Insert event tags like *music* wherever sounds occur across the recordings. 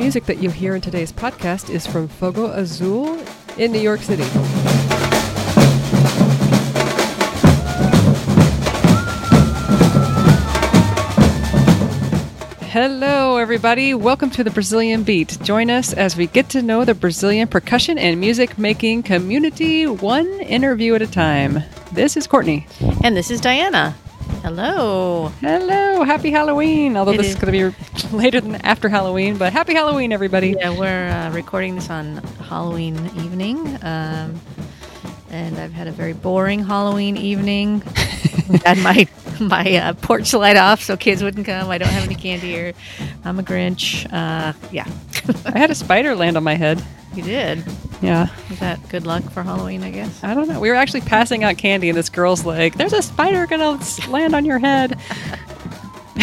music that you hear in today's podcast is from Fogo Azul in New York City. Hello, everybody. Welcome to the Brazilian Beat. Join us as we get to know the Brazilian percussion and music making community one interview at a time. This is Courtney. And this is Diana. Hello. Hello. Happy Halloween. Although It this is- is going to be *laughs* later than after Halloween, but happy Halloween, everybody. Yeah, we're uh, recording this on Halloween evening. Um, and I've had a very boring Halloween evening. *laughs* had my my uh, porch light off so kids wouldn't come. I don't have any candy or I'm a Grinch. Uh, yeah, I had a spider land on my head. You did. Yeah. Is that good luck for Halloween, I guess? I don't know. We were actually passing out candy, and this girl's like, "There's a spider gonna land on your head." *laughs*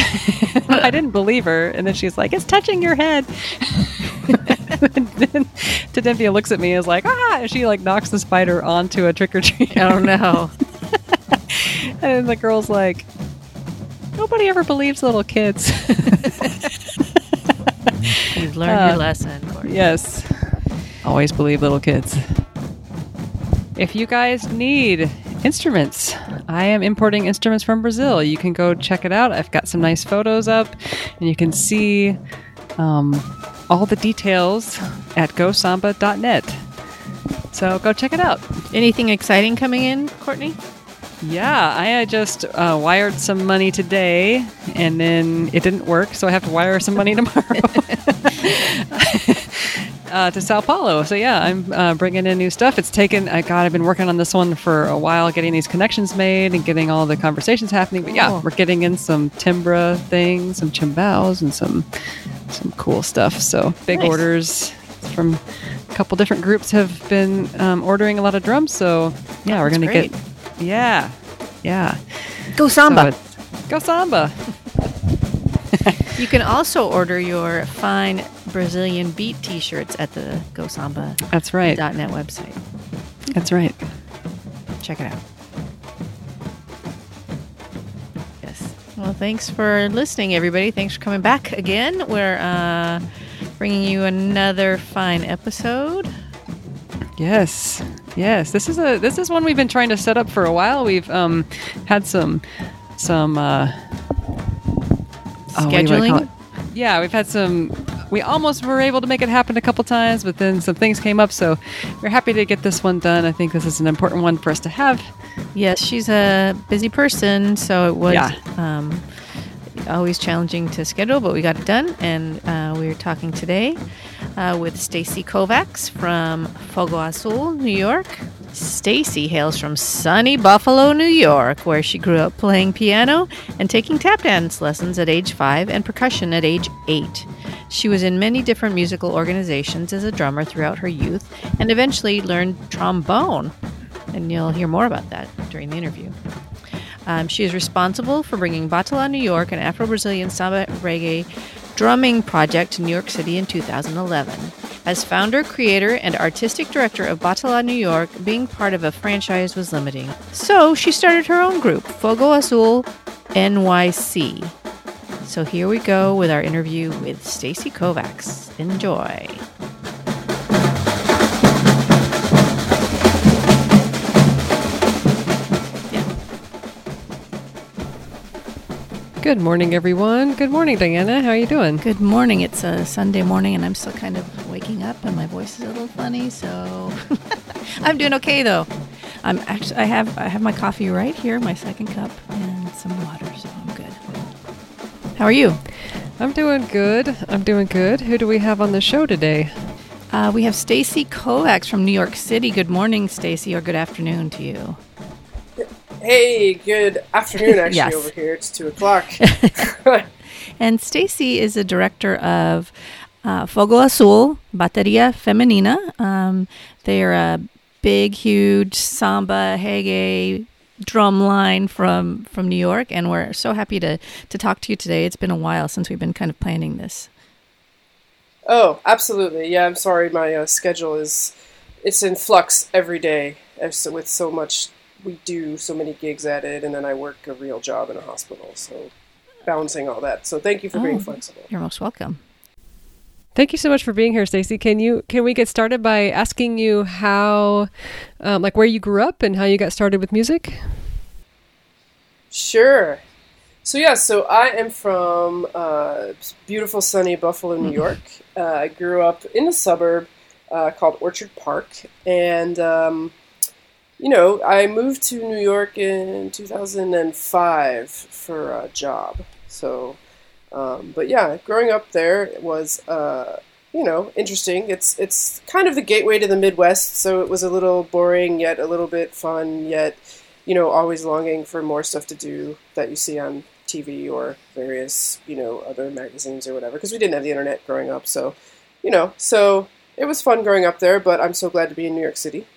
I didn't believe her, and then she's like, "It's touching your head." *laughs* and then Tadempia looks at me and is like, "Ah!" And she like knocks the spider onto a trick or treat. Oh no. *laughs* and then the girl's like, "Nobody ever believes little kids." You've learned Uh, your lesson. Yes. Always believe little kids. If you guys need instruments, I am importing instruments from Brazil. You can go check it out. I've got some nice photos up, and you can see um, all the details at gosamba.net. So go check it out. Anything exciting coming in, Courtney? Yeah, I uh, just uh, wired some money today, and then it didn't work, so I have to wire some money *laughs* tomorrow *laughs* uh, to Sao Paulo. So yeah, I'm uh, bringing in new stuff. It's taken. I God, I've been working on this one for a while, getting these connections made and getting all the conversations happening. But yeah, we're getting in some timbra things, some chimbals, and some some cool stuff. So big Nice. orders from a couple different groups have been um, ordering a lot of drums. So yeah, we're gonna great. get yeah, yeah. Go Samba. it's- go samba. *laughs* *laughs* You can also order your fine Brazilian beat t-shirts at the GoSamba.net That's right. .net website. That's right. Check it out. Yes. Well, thanks for listening, everybody. Thanks for coming back again. We're uh, bringing you another fine episode. Yes, yes. This is a this is one we've been trying to set up for a while. We've um had some some uh, oh, what do you wanna call Scheduling? Yeah, we've had some. We almost were able to make it happen a couple times, but then some things came up. So we're happy to get this one done. I think this is an important one for us to have. Yes, she's a busy person, so it was Yeah. um, always challenging to schedule, but we got it done. And uh, we're talking today uh, with Stacy Kovacs from Fogo Azul, New York. Stacy hails from sunny Buffalo, New York, where she grew up playing piano and taking tap dance lessons at age five and percussion at age eight. She was in many different musical organizations as a drummer throughout her youth and eventually learned trombone and you'll hear more about that during the interview. Um, she is responsible for bringing Batala New York, an Afro Brazilian samba reggae drumming project to New York City in 2011. As founder, creator, and artistic director of Batala New York, being part of a franchise was limiting. So she started her own group, Fogo Azul NYC. So here we go with our interview with Stacy Kovacs. Enjoy. Good morning, everyone. Good morning, Diana. How are you doing? Good morning. It's a Sunday morning, and I'm still kind of waking up, and my voice is a little funny. So *laughs* I'm doing okay, though. I'm actually I have I have my coffee right here, my second cup, and some water, so I'm good. How are you? I'm doing good. I'm doing good. Who do we have on the show today? Uh, we have Stacy Kovacs from New York City. Good morning, Stacy, or good afternoon to you. Hey, good afternoon. Actually, Yes. over here it's two o'clock. *laughs* And Stacy is the director of uh, Fogo Azul Bateria Femenina. Um, they're a big, huge samba reggae drum line from from New York, and we're so happy to to talk to you today. It's been a while since we've been kind of planning this. oh, absolutely. Yeah, I'm sorry. My uh, schedule is it's in flux every day. with so much we do, so many gigs at it, and then I work a real job in a hospital. So balancing all that. So thank you for being Oh. flexible. You're most welcome. Thank you so much for being here, Stacy. Can you can we get started by asking you how, um, like, where you grew up and how you got started with music? Sure. So yeah, so I am from uh, beautiful, sunny Buffalo, New York. Uh, I grew up in a suburb uh, called Orchard Park, and um, you know, I moved to New York in 2005 for a job. So um, but yeah, growing up there was, uh, you know, interesting. It's it's kind of the gateway to the Midwest, so it was a little boring yet a little bit fun, yet you know, always longing for more stuff to do that you see on TV or various you know other magazines or whatever. Because we didn't have the internet growing up, so you know, so it was fun growing up there. But I'm so glad to be in New York City.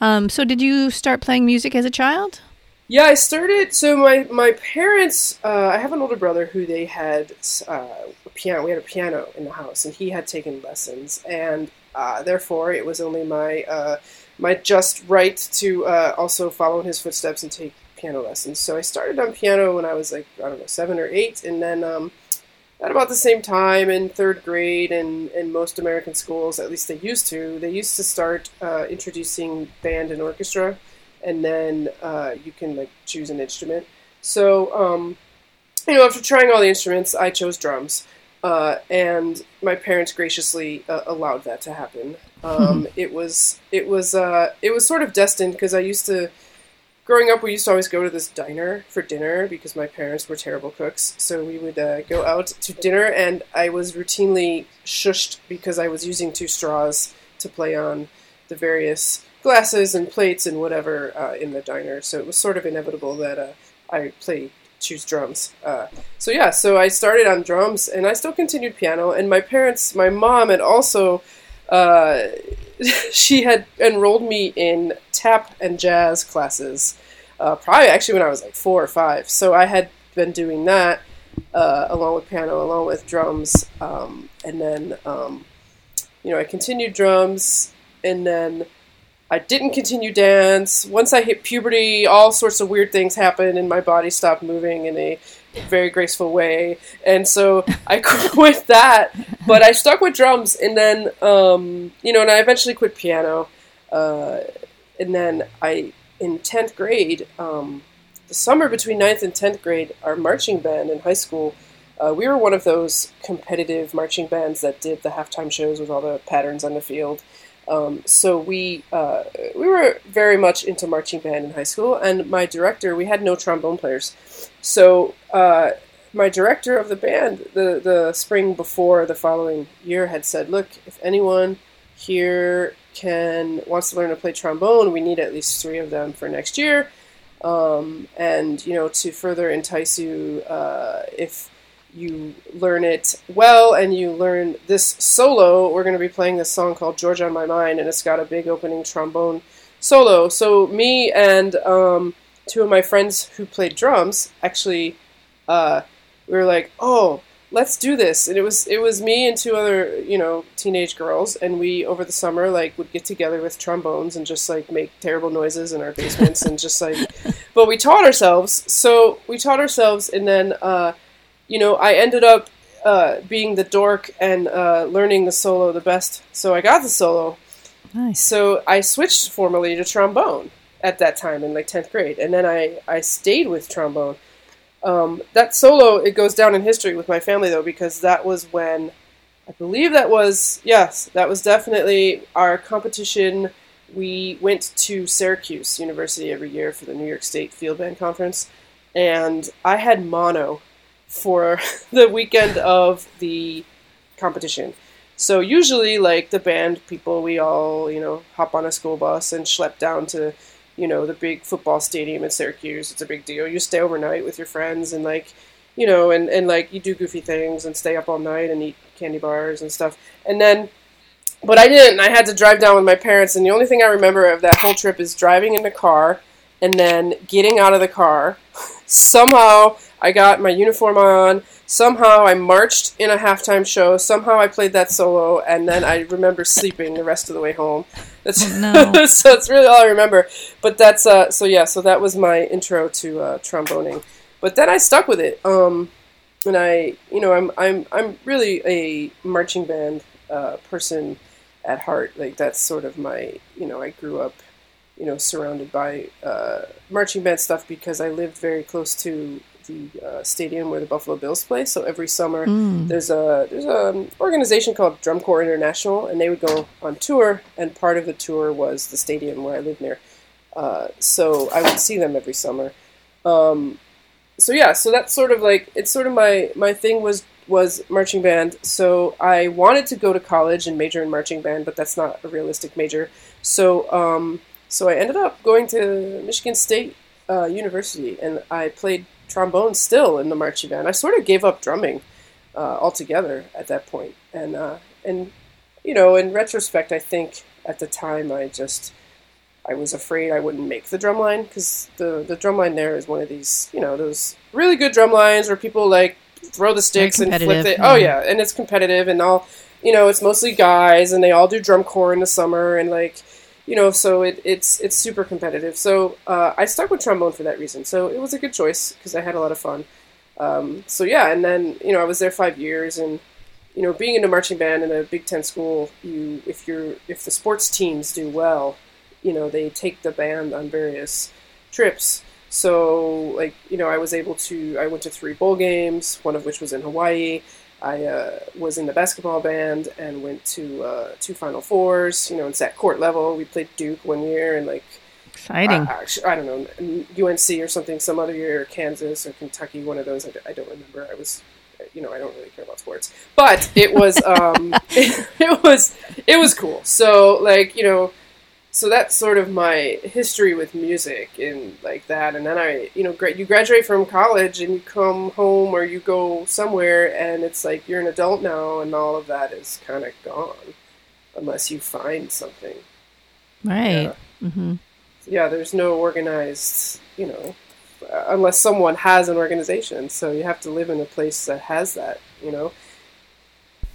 Um, so, did you start playing music as a child? Yeah, I started. So my my parents, uh, I have an older brother who they had uh, a piano. We had a piano in the house, and he had taken lessons, and uh, therefore it was only my uh, my just right to uh, also follow in his footsteps and take piano lessons. So I started on piano when I was like I don't know seven or eight, and then um, at about the same time in third grade, and in most American schools, at least they used to, they used to start uh, introducing band and orchestra and then uh, you can like choose an instrument. So, um, you know, after trying all the instruments, I chose drums, uh, and my parents graciously uh, allowed that to happen. Um, it was it was uh, it was sort of destined because I used to. Growing up, we used to always go to this diner for dinner because my parents were terrible cooks. So we would uh, go out to dinner, and I was routinely shushed because I was using two straws to play on the various glasses and plates and whatever uh, in the diner. So it was sort of inevitable that uh, I play choose drums. Uh, so yeah, so I started on drums and I still continued piano. And my parents, my mom had also, uh, *laughs* she had enrolled me in tap and jazz classes. Uh, probably actually when I was like four or five. So I had been doing that uh, along with piano, along with drums, um, and then um, you know I continued drums, and then I didn't continue dance. Once I hit puberty, all sorts of weird things happened, and my body stopped moving in a very graceful way. And so I *laughs* quit with that, but I stuck with drums, and then um, you know, and I eventually quit piano. Uh, and then I, in tenth grade, um, the summer between 9th and tenth grade, our marching band in high school. Uh, we were one of those competitive marching bands that did the halftime shows with all the patterns on the field. Um, so we uh, we were very much into marching band in high school, and my director we had no trombone players, so uh, my director of the band the the spring before the following year had said, "Look, if anyone here can wants to learn to play trombone, we need at least three of them for next year." Um, and you know to further entice you, uh, if you learn it well and you learn this solo. We're going to be playing this song called Georgia on My Mind, and it's got a big opening trombone solo. So, me and um, two of my friends who played drums actually, uh, we were like, oh, let's do this. And it was it was me and two other you know teenage girls, and we over the summer like would get together with trombones and just like make terrible noises in our basements and just like, *laughs* but we taught ourselves. So we taught ourselves, and then. Uh, you know, I ended up uh, being the dork and uh, learning the solo the best. So I got the solo. Nice. So I switched formally to trombone at that time in like 10th grade. And then I, I stayed with trombone. Um, that solo, it goes down in history with my family though, because that was when I believe that was, yes, that was definitely our competition. We went to Syracuse University every year for the New York State Field Band Conference. And I had mono for *laughs* the weekend of the competition. So usually, like the band people, we all you know hop on a school bus and schlep down to you know the big football stadium in Syracuse. It's a big deal. You stay overnight with your friends and like you know and and like you do goofy things and stay up all night and eat candy bars and stuff. And then but I didn't. I had to drive down with my parents, and the only thing I remember of that whole trip is driving in the car and then getting out of the car. *laughs* Somehow I got my uniform on. Somehow I marched in a halftime show. Somehow I played that solo, and then I remember sleeping the rest of the way home. That's Oh, no. *laughs* so that's really all I remember. But that's uh, so yeah. So that was my intro to uh, tromboning. But then I stuck with it. Um, and I, you know, I'm I'm I'm really a marching band uh, person at heart. Like that's sort of my, you know, I grew up, you know, surrounded by uh, marching band stuff because I lived very close to the uh, stadium where the Buffalo Bills play. So every summer Mm. there's a there's an organization called Drum Corps International, and they would go on tour, and part of the tour was the stadium where I live near. Uh, so I would see them every summer. Um, so yeah, so that's sort of like it's sort of my my thing was was marching band. So I wanted to go to college and major in marching band, but that's not a realistic major. So um, so I ended up going to Michigan State uh, University, and I played trombone still in the marching band. I sort of gave up drumming uh, altogether at that point, and uh, and you know, in retrospect, I think at the time I just I was afraid I wouldn't make the drumline because the the drum line there is one of these you know those really good drumlines where people like throw the sticks and flip it. Oh yeah. yeah, and it's competitive and all you know it's mostly guys and they all do drum corps in the summer and like you know so it, it's it's super competitive. So uh, I stuck with trombone for that reason. So it was a good choice because I had a lot of fun. Um, so yeah, and then you know I was there five years and you know, being in a marching band in a Big Ten school, you if you're if the sports teams do well, you know, they take the band on various trips. So like you know, I was able to I went to three bowl games, one of which was in Hawaii. I uh, was in the basketball band and went to uh, two Final Fours. You know, it's at court level. We played Duke one year and like Exciting. I, actually, I don't know, UNC or something, some other year, or Kansas or Kentucky, one of those. I don't remember. I was, you know, I don't really care about sports, but it was, um, it, *laughs* it was, it was cool. So, like, you know, so that's sort of my history with music and like that. And then I, you know, gra- you graduate from college and you come home or you go somewhere, and it's like you're an adult now, and all of that is kind of gone unless you find something right. mm-hmm yeah, there's no organized, you know, unless someone has an organization. So you have to live in a place that has that, you know.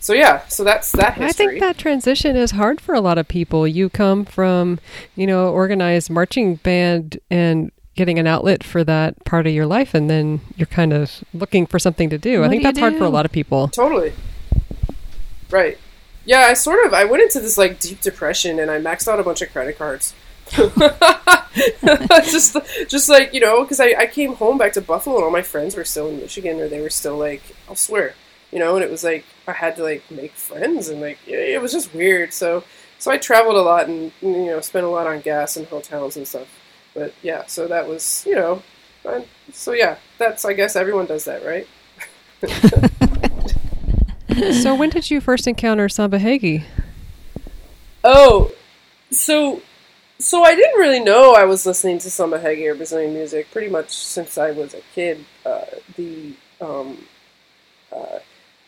So yeah, so that's that history. I think that transition is hard for a lot of people. You come from, you know, organized marching band and getting an outlet for that part of your life, and then you're kind of looking for something to do. What I think do you that's hard for a lot of people. Totally. Right. Yeah, I sort of I went into this like deep depression and I maxed out a bunch of credit cards. *laughs* just just like, you know, cuz I I came home back to Buffalo and all my friends were still in Michigan or they were still like elsewhere. You know, and it was like I had to like make friends and like it it was just weird. So so I traveled a lot and you know, spent a lot on gas and hotels and stuff. But yeah, so that was, you know, I- so yeah, that's I guess everyone does that, right? *laughs* so when did you first encounter Samba Reggae? Oh, so so I didn't really know I was listening to samba reggae or Brazilian music pretty much since I was a kid. Uh, the um, uh,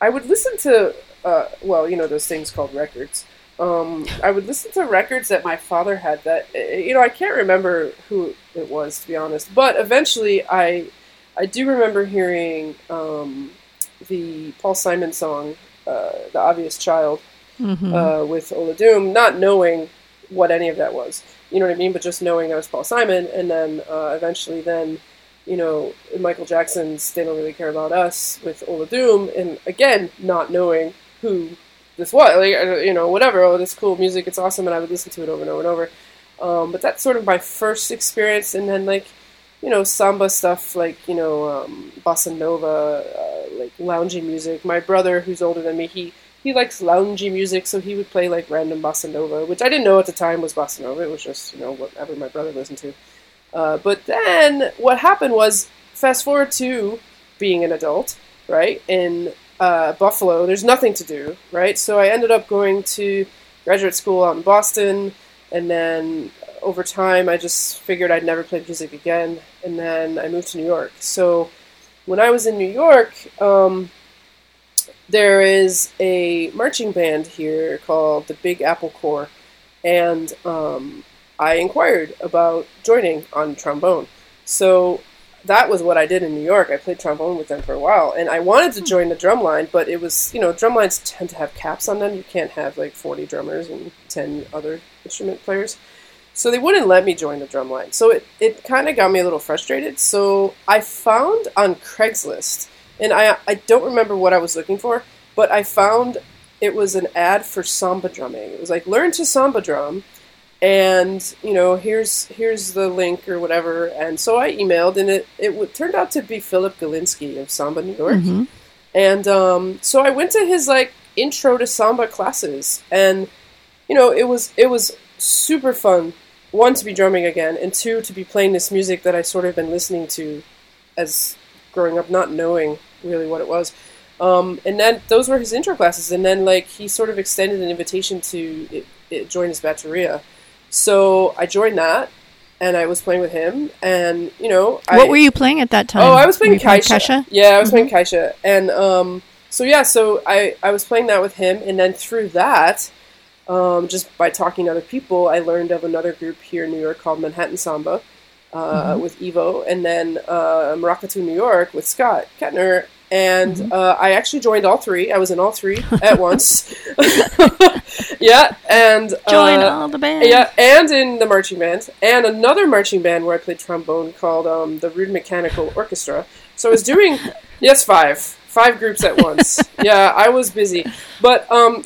I would listen to uh, well, you know those things called records. Um, I would listen to records that my father had. That uh, you know I can't remember who it was to be honest, but eventually I I do remember hearing um, the Paul Simon song, uh, "The Obvious Child." hmm uh, with Olodum, not knowing what any of that was. You know what I mean? But just knowing that was Paul Simon, and then uh, eventually, then you know, Michael Jackson's "They Don't Really Care About Us" with Olodum, and again, not knowing who this was, like you know, whatever. Oh, this cool music, it's awesome, and I would listen to it over and over and over. Um, but that's sort of my first experience, and then like you know, samba stuff like you know, um, bossa nova, uh, like loungy music. My brother, who's older than me, he he likes loungy music, so he would play like random bossa nova, which I didn't know at the time was bossa nova. It was just you know whatever my brother listened to. Uh, but then what happened was, fast forward to being an adult, right in uh, Buffalo. There's nothing to do, right? So I ended up going to graduate school out in Boston, and then over time I just figured I'd never play music again, and then I moved to New York. So when I was in New York. Um, there is a marching band here called the Big Apple Corps, and um, I inquired about joining on trombone. So that was what I did in New York. I played trombone with them for a while, and I wanted to hmm. join the drum line, but it was, you know, drum lines tend to have caps on them. You can't have like 40 drummers and 10 other instrument players. So they wouldn't let me join the drum line. So it, it kind of got me a little frustrated. So I found on Craigslist and I I don't remember what I was looking for, but I found it was an ad for samba drumming. It was like learn to samba drum, and you know here's here's the link or whatever. And so I emailed, and it it w- turned out to be Philip Galinsky of Samba New York, Mm-hmm. and um, so I went to his like intro to samba classes, and you know it was it was super fun. One to be drumming again, and two to be playing this music that I sort of been listening to as growing up, not knowing really what it was. Um, and then those were his intro classes, and then like he sort of extended an invitation to it, it join his bateria. So I joined that, and I was playing with him, and you know, I, What were you playing at that time? Oh, I was playing you playing Caixa. Yeah, I was playing Caixa, and um, so yeah, so I I was playing that with him, and then through that, um, just by talking to other people, I learned of another group here in New York called Manhattan Samba, uh, with Ivo, and then uh, Maracatu New York with Scott Kettner. And uh, I actually joined all three. I was in all three at *laughs* once. *laughs* yeah, and Join uh, all the bands. yeah, and in the marching band, and another marching band where I played trombone called um, the Rude Mechanical Orchestra. So I was doing *laughs* yes, five, five groups at once. yeah, I was busy, but um,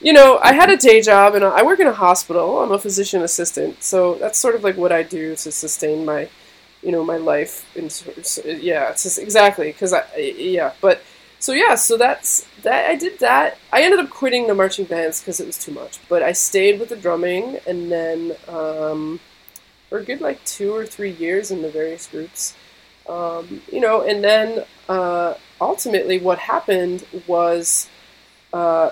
you know, I had a day job and I work in a hospital. I'm a physician assistant, so that's sort of like what I do to sustain my, you know, my life. And yeah, it's just exactly because I yeah, but so yeah, so that's that. I did that. I ended up quitting the marching bands because it was too much. But I stayed with the drumming, and then um, for a good like two or three years in the various groups, um, you know. And then uh, ultimately, what happened was uh,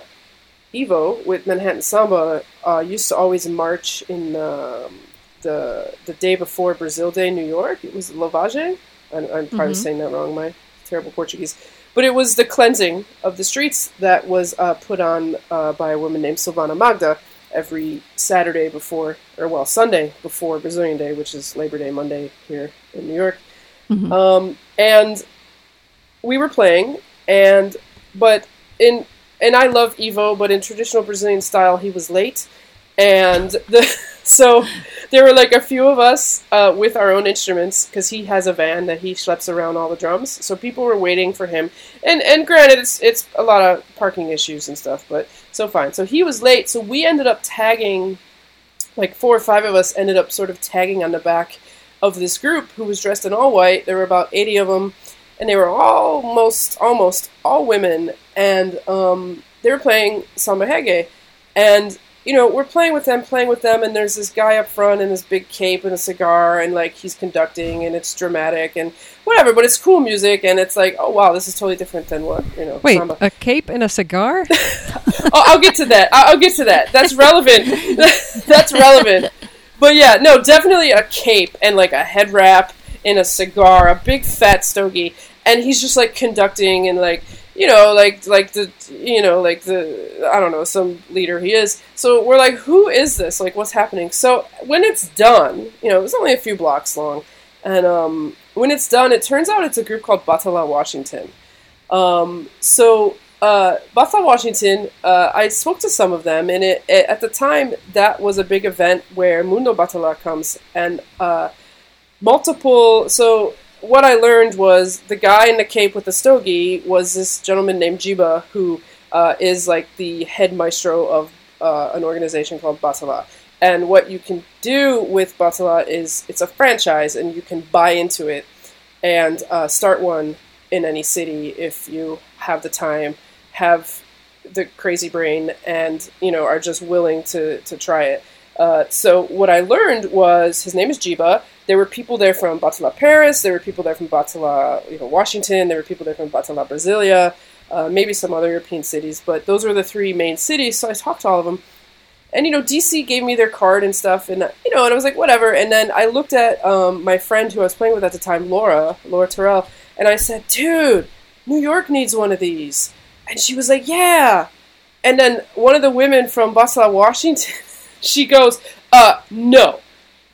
Ivo with Manhattan Samba uh, used to always march in um, the the day before Brazil Day, New York. It was Lavage. I'm, I'm probably saying that wrong. My terrible Portuguese. But it was the cleansing of the streets that was uh, put on uh, by a woman named Silvana Magda every Saturday before, or well, Sunday before Brazilian Day, which is Labor Day Monday here in New York. Um, and we were playing, and but in and I love Ivo, but in traditional Brazilian style, he was late, and the *laughs* so there were like a few of us uh, with our own instruments because he has a van that he schleps around all the drums. So people were waiting for him, and and granted, it's it's a lot of parking issues and stuff, but so fine. So he was late, so we ended up tagging, like four or five of us ended up sort of tagging on the back of this group who was dressed in all white. There were about eighty of them and they were almost almost all women and um, they were playing samba reggae and you know we're playing with them playing with them and there's this guy up front in this big cape and a cigar and like he's conducting and it's dramatic and whatever but it's cool music and it's like oh wow this is totally different than what you know Wait, samba a cape and a cigar? *laughs* oh, I'll get to that. I'll, I'll get to that. That's relevant. *laughs* That's relevant. But yeah, no, definitely a cape and like a head wrap and a cigar, a big fat stogie, and he's just like conducting and like you know like like the you know like the I don't know some leader he is. So we're like, who is this? Like, what's happening? So when it's done, you know, it was only a few blocks long, and um, when it's done, it turns out it's a group called Batala Washington. Um, so uh, Washington, uh, I spoke to some of them, and it, it, at the time that was a big event where Mundo Batala comes, and uh, multiple. So what I learned was the guy in the cape with the stogie was this gentleman named Giba, who uh, is like the head maestro of uh, an organization called Batala. And what you can do with Batala is it's a franchise, and you can buy into it and uh, start one in any city if you have the time, have the crazy brain, and you know are just willing to to try it. Uh, so what I learned was his name is Giba. There were people there from Batala Paris. There were people there from Batala, you know, Washington. There were people there from Batala Brasilia. Uh, maybe some other European cities, but those were the three main cities. So I talked to all of them, and you know, DC gave me their card and stuff, and you know, and I was like, whatever. And then I looked at um, my friend who I was playing with at the time, Laura, Laura Terrell, and I said, dude, New York needs one of these, and she was like, yeah. And then one of the women from Batala, Washington, *laughs* she goes, uh, no,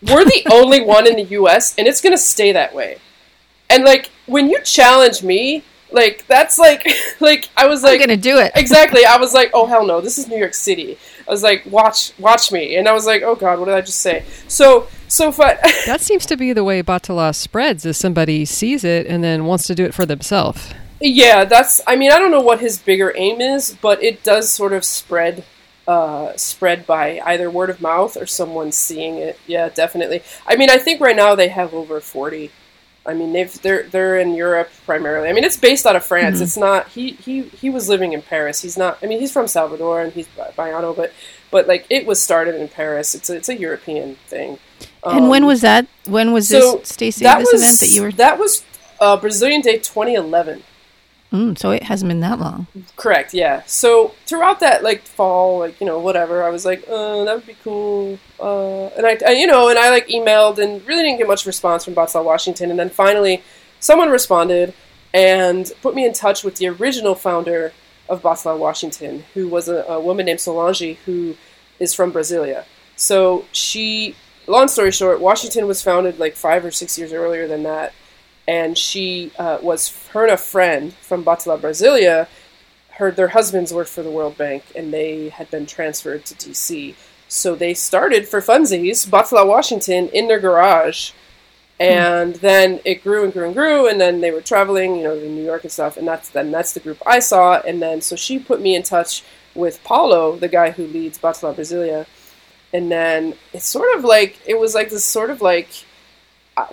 we're the only one in the U.S. and it's gonna stay that way. And like when you challenge me, like that's like, *laughs* like I was like I'm like, gonna do it. exactly. I was like, oh hell no, this is New York City. I was like, watch, watch me, and I was like, oh god, what did I just say? So, so fun. *laughs* that seems to be the way Batala spreads is somebody sees it and then wants to do it for themselves. Yeah, that's. I mean, I don't know what his bigger aim is, but it does sort of spread, uh, spread by either word of mouth or someone seeing it. Yeah, definitely. I mean, I think right now they have over forty. I mean, they've they're they're in Europe primarily. I mean, it's based out of France. Mhm. It's not. He he he was living in Paris. He's not. I mean, he's from Salvador and he's Baiano, but but like it was started in Paris. It's a, it's a European thing. and when Um, was that? When was so this, Stacy? that This was event that you were. that was uh, Brazilian Day 2011. Mm, so it hasn't been that long. Correct, yeah. So throughout that like fall, like you know whatever, I was like, uh, that would be cool. Uh, and I, I, you know, and I like emailed and really didn't get much response from Batala Washington. And then finally, someone responded and put me in touch with the original founder of Batala Washington, who was a, a woman named Solange, who is from Brasilia. So she, long story short, Washington was founded like five or six years earlier than that and she uh, was her and a friend from Batala Brasilia. Her their husbands worked for the World Bank, and they had been transferred to DC. So they started for funsies, Batala Washington, in their garage, and then it grew and grew and grew, and then they were traveling, you know, to New York and stuff, and that's then that's the group I saw, and then so she put me in touch with Paulo, the guy who leads Batala Brasilia, and then it's sort of like it was like this sort of like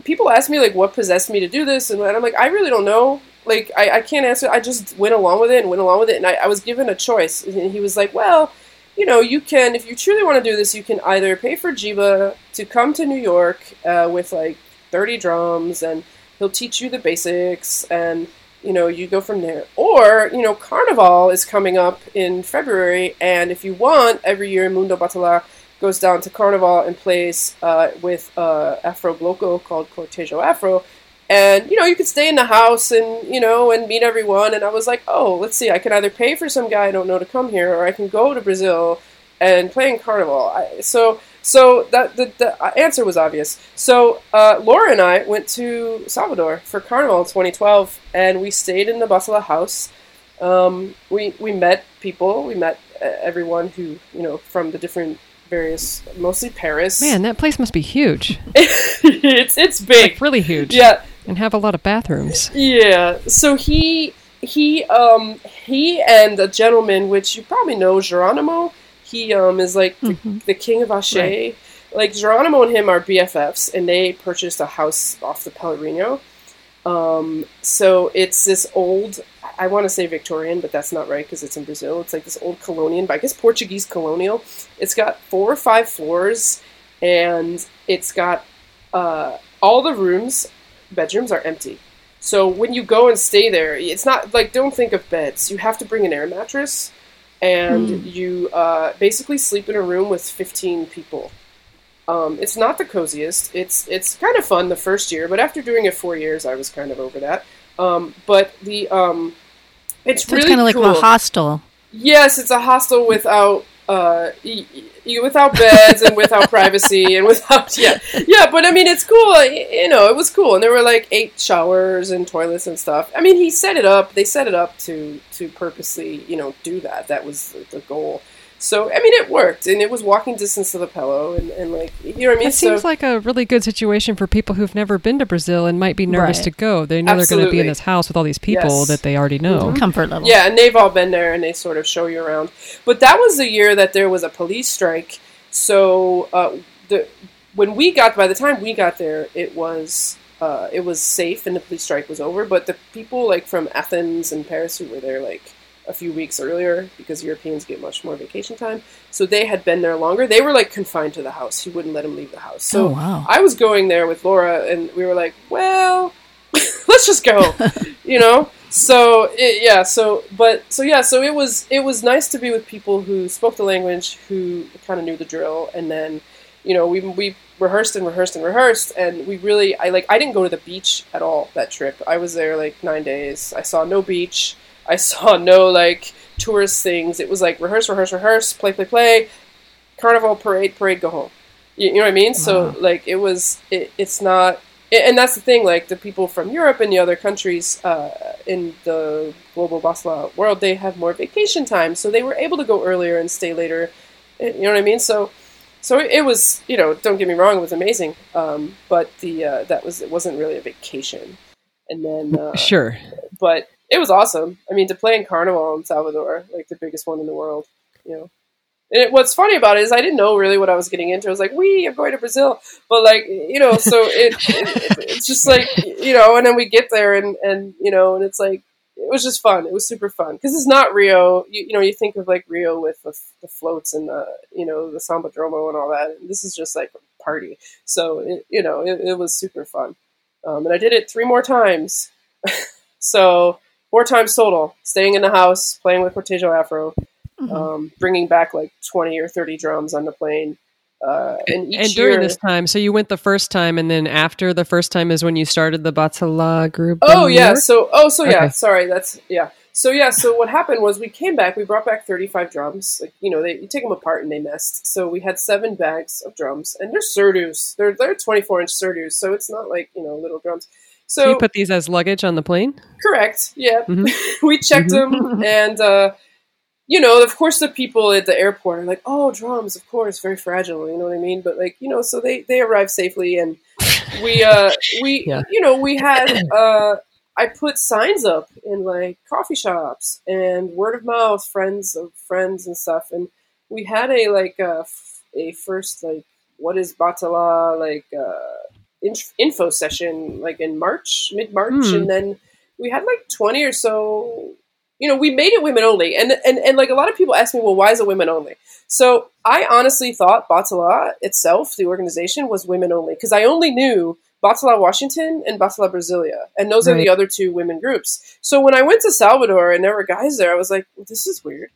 people ask me like what possessed me to do this? And i'm like i really don't know. Like I, I can't answer. I just went along with it and went along with it. And I, I was given a choice. And he was like well you know you can if you truly want to do this you can either pay for Giba to come to new york uh, with like 30 drums and he'll teach you the basics and you know you go from there. Or you know carnival is coming up in february and if you want every year in mundo batala goes down to Carnival and plays uh, with uh, Afro Bloco called Cortejo Afro. And, you know, you could stay in the house and, you know, and meet everyone. And I was like, oh, let's see, I can either pay for some guy I don't know to come here or I can go to Brazil and play in Carnival. I, so, so that the, the answer was obvious. So uh, Laura and I went to Salvador for Carnival 2012 and we stayed in the Batala house. Um, we, we met people, we met uh, everyone who, you know, from the different various, mostly Paris. Man, that place must be huge. *laughs* it's it's big. Like really huge. Yeah, And have a lot of bathrooms. yeah. So he he um he and a gentleman which you probably know Geronimo. He um is like the, the king of Axé. Right. Like Geronimo and him are BFFs, and they purchased a house off the Pelourinho. Um, so it's this old, I want to say Victorian, but that's not right because it's in Brazil. It's like this old colonial, but I guess Portuguese colonial. It's got four or five floors, and it's got uh, all the rooms, bedrooms are empty. So when you go and stay there, it's not like don't think of beds. You have to bring an air mattress, and you uh, basically sleep in a room with fifteen people. Um, it's not the coziest. It's it's kind of fun the first year, but after doing it four years, I was kind of over that. Um, but the um, it's So really it's kind of like cool. a hostel. Yes, it's a hostel without uh, without beds and without *laughs* privacy and without yeah yeah. But I mean, it's cool. You know, it was cool, and there were like eight showers and toilets and stuff. I mean, he set it up. They set it up to to purposely you know do that. That was the, the goal. So I mean, it worked, and it was walking distance to the pillow, and, and like you know what I mean. It seems so, like a really good situation for people who've never been to Brazil and might be nervous Right. to go. They know they're going to be in this house with all these people Yes. that they already know. Comfort level. Yeah, and they've all been there and they sort of show you around. But that was the year that there was a police strike. So uh, the when we got by the time we got there, it was uh, it was safe and the police strike was over. But the people like from Athens and Paris who were there like a few weeks earlier because Europeans get much more vacation time, so they had been there longer. They were like confined to the house. He wouldn't let them leave the house. So Oh, wow. I was going there with Laura, and we were like, well, *laughs* let's just go, *laughs* you know. So it, yeah, so but so yeah, so it was it was nice to be with people who spoke the language, who kind of knew the drill, and then you know we we rehearsed and rehearsed and rehearsed, and we really I like I didn't go to the beach at all that trip. I was there like nine days. I saw no beach. I saw no like tourist things. It was like rehearse, rehearse, rehearse, play, play, play, carnival, parade, parade, go home. You, you know what I mean? So like it was, it, it's not, and that's the thing. Like the people from Europe and the other countries uh, in the global Batala world, they have more vacation time, so they were able to go earlier and stay later. Eh, You know what I mean? So. So it was, you know, don't get me wrong, it was amazing. Um, but the uh, that was it wasn't really a vacation. And then uh, Sure. but it was awesome. I mean, to play in Carnival in Salvador, like the biggest one in the world, you know. And it, what's funny about it is I didn't know really what I was getting into. I was like, "We, I'm going to Brazil," but like, you know, so it, *laughs* it, it's just like, you know, and then we get there and and you know, and it's like it was just fun. It was super fun because it's not Rio. You, you know, you think of like Rio with the, the floats and the you know the Sambadromo and all that. And this is just like a party. So it, you know, it, it was super fun. Um, and I did it three more times. *laughs* so four times total, staying in the house, playing with Cortejo Afro, Mhm. um, bringing back like 20 or 30 drums on the plane. Uh, and each and during year, this time, so you went the first time, and then after the first time is when you started the Batala group. Oh yeah. York? So oh so yeah. Okay. Sorry. That's yeah. So yeah. So what happened was we came back. We brought back thirty five drums. Like you know, they you take them apart and they messed. So we had seven bags of drums, and they're Surdos. They're they're twenty four inch Surdos. So it's not like you know little drums. So So, you put these as luggage on the plane. correct. Yeah. Mhm. *laughs* we checked Mhm. them, and uh, you know, of course, the people at the airport are like, "Oh, drums, of course, very fragile." You know what I mean? But like, you know, so they they arrived safely, and we uh we *laughs* Yeah. you know we had uh I put signs up in like coffee shops and word of mouth, friends of friends and stuff, and we had a like a first like what is Batala like uh inf- info session like in March, mid March, Hmm. and then we had like twenty or so. You know, we made it women only, and and and like a lot of people ask me, well, why is it women only? So I honestly thought Batala itself, the organization, was women only because I only knew Batala Washington and Batala Brasilia, and those are the other two women groups. So when I went to Salvador and there were guys there, I was like, well, this is weird.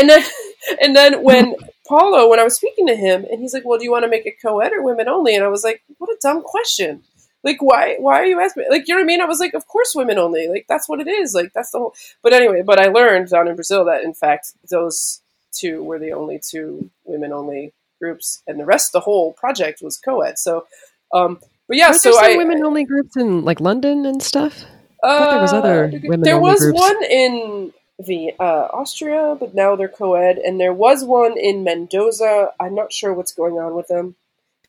And then, *laughs* and then when Paulo, when I was speaking to him, and he's like, "Well, do you want to make it co-ed or women only?" And I was like, "What a dumb question! Like, why? Why are you asking? Me? Like, you know what I mean?" I was like, "Of course, women only. Like, that's what it is. Like, that's the whole." But anyway, but I learned down in Brazil that in fact those two were the only two women only groups, and the rest, the whole project was co-ed. So, um, but yeah, so I women only groups in like London and stuff. uh, there was other women There was groups. one in the uh, Austria, but now they're co-ed, and there was one in Mendoza. I'm not sure what's going on with them.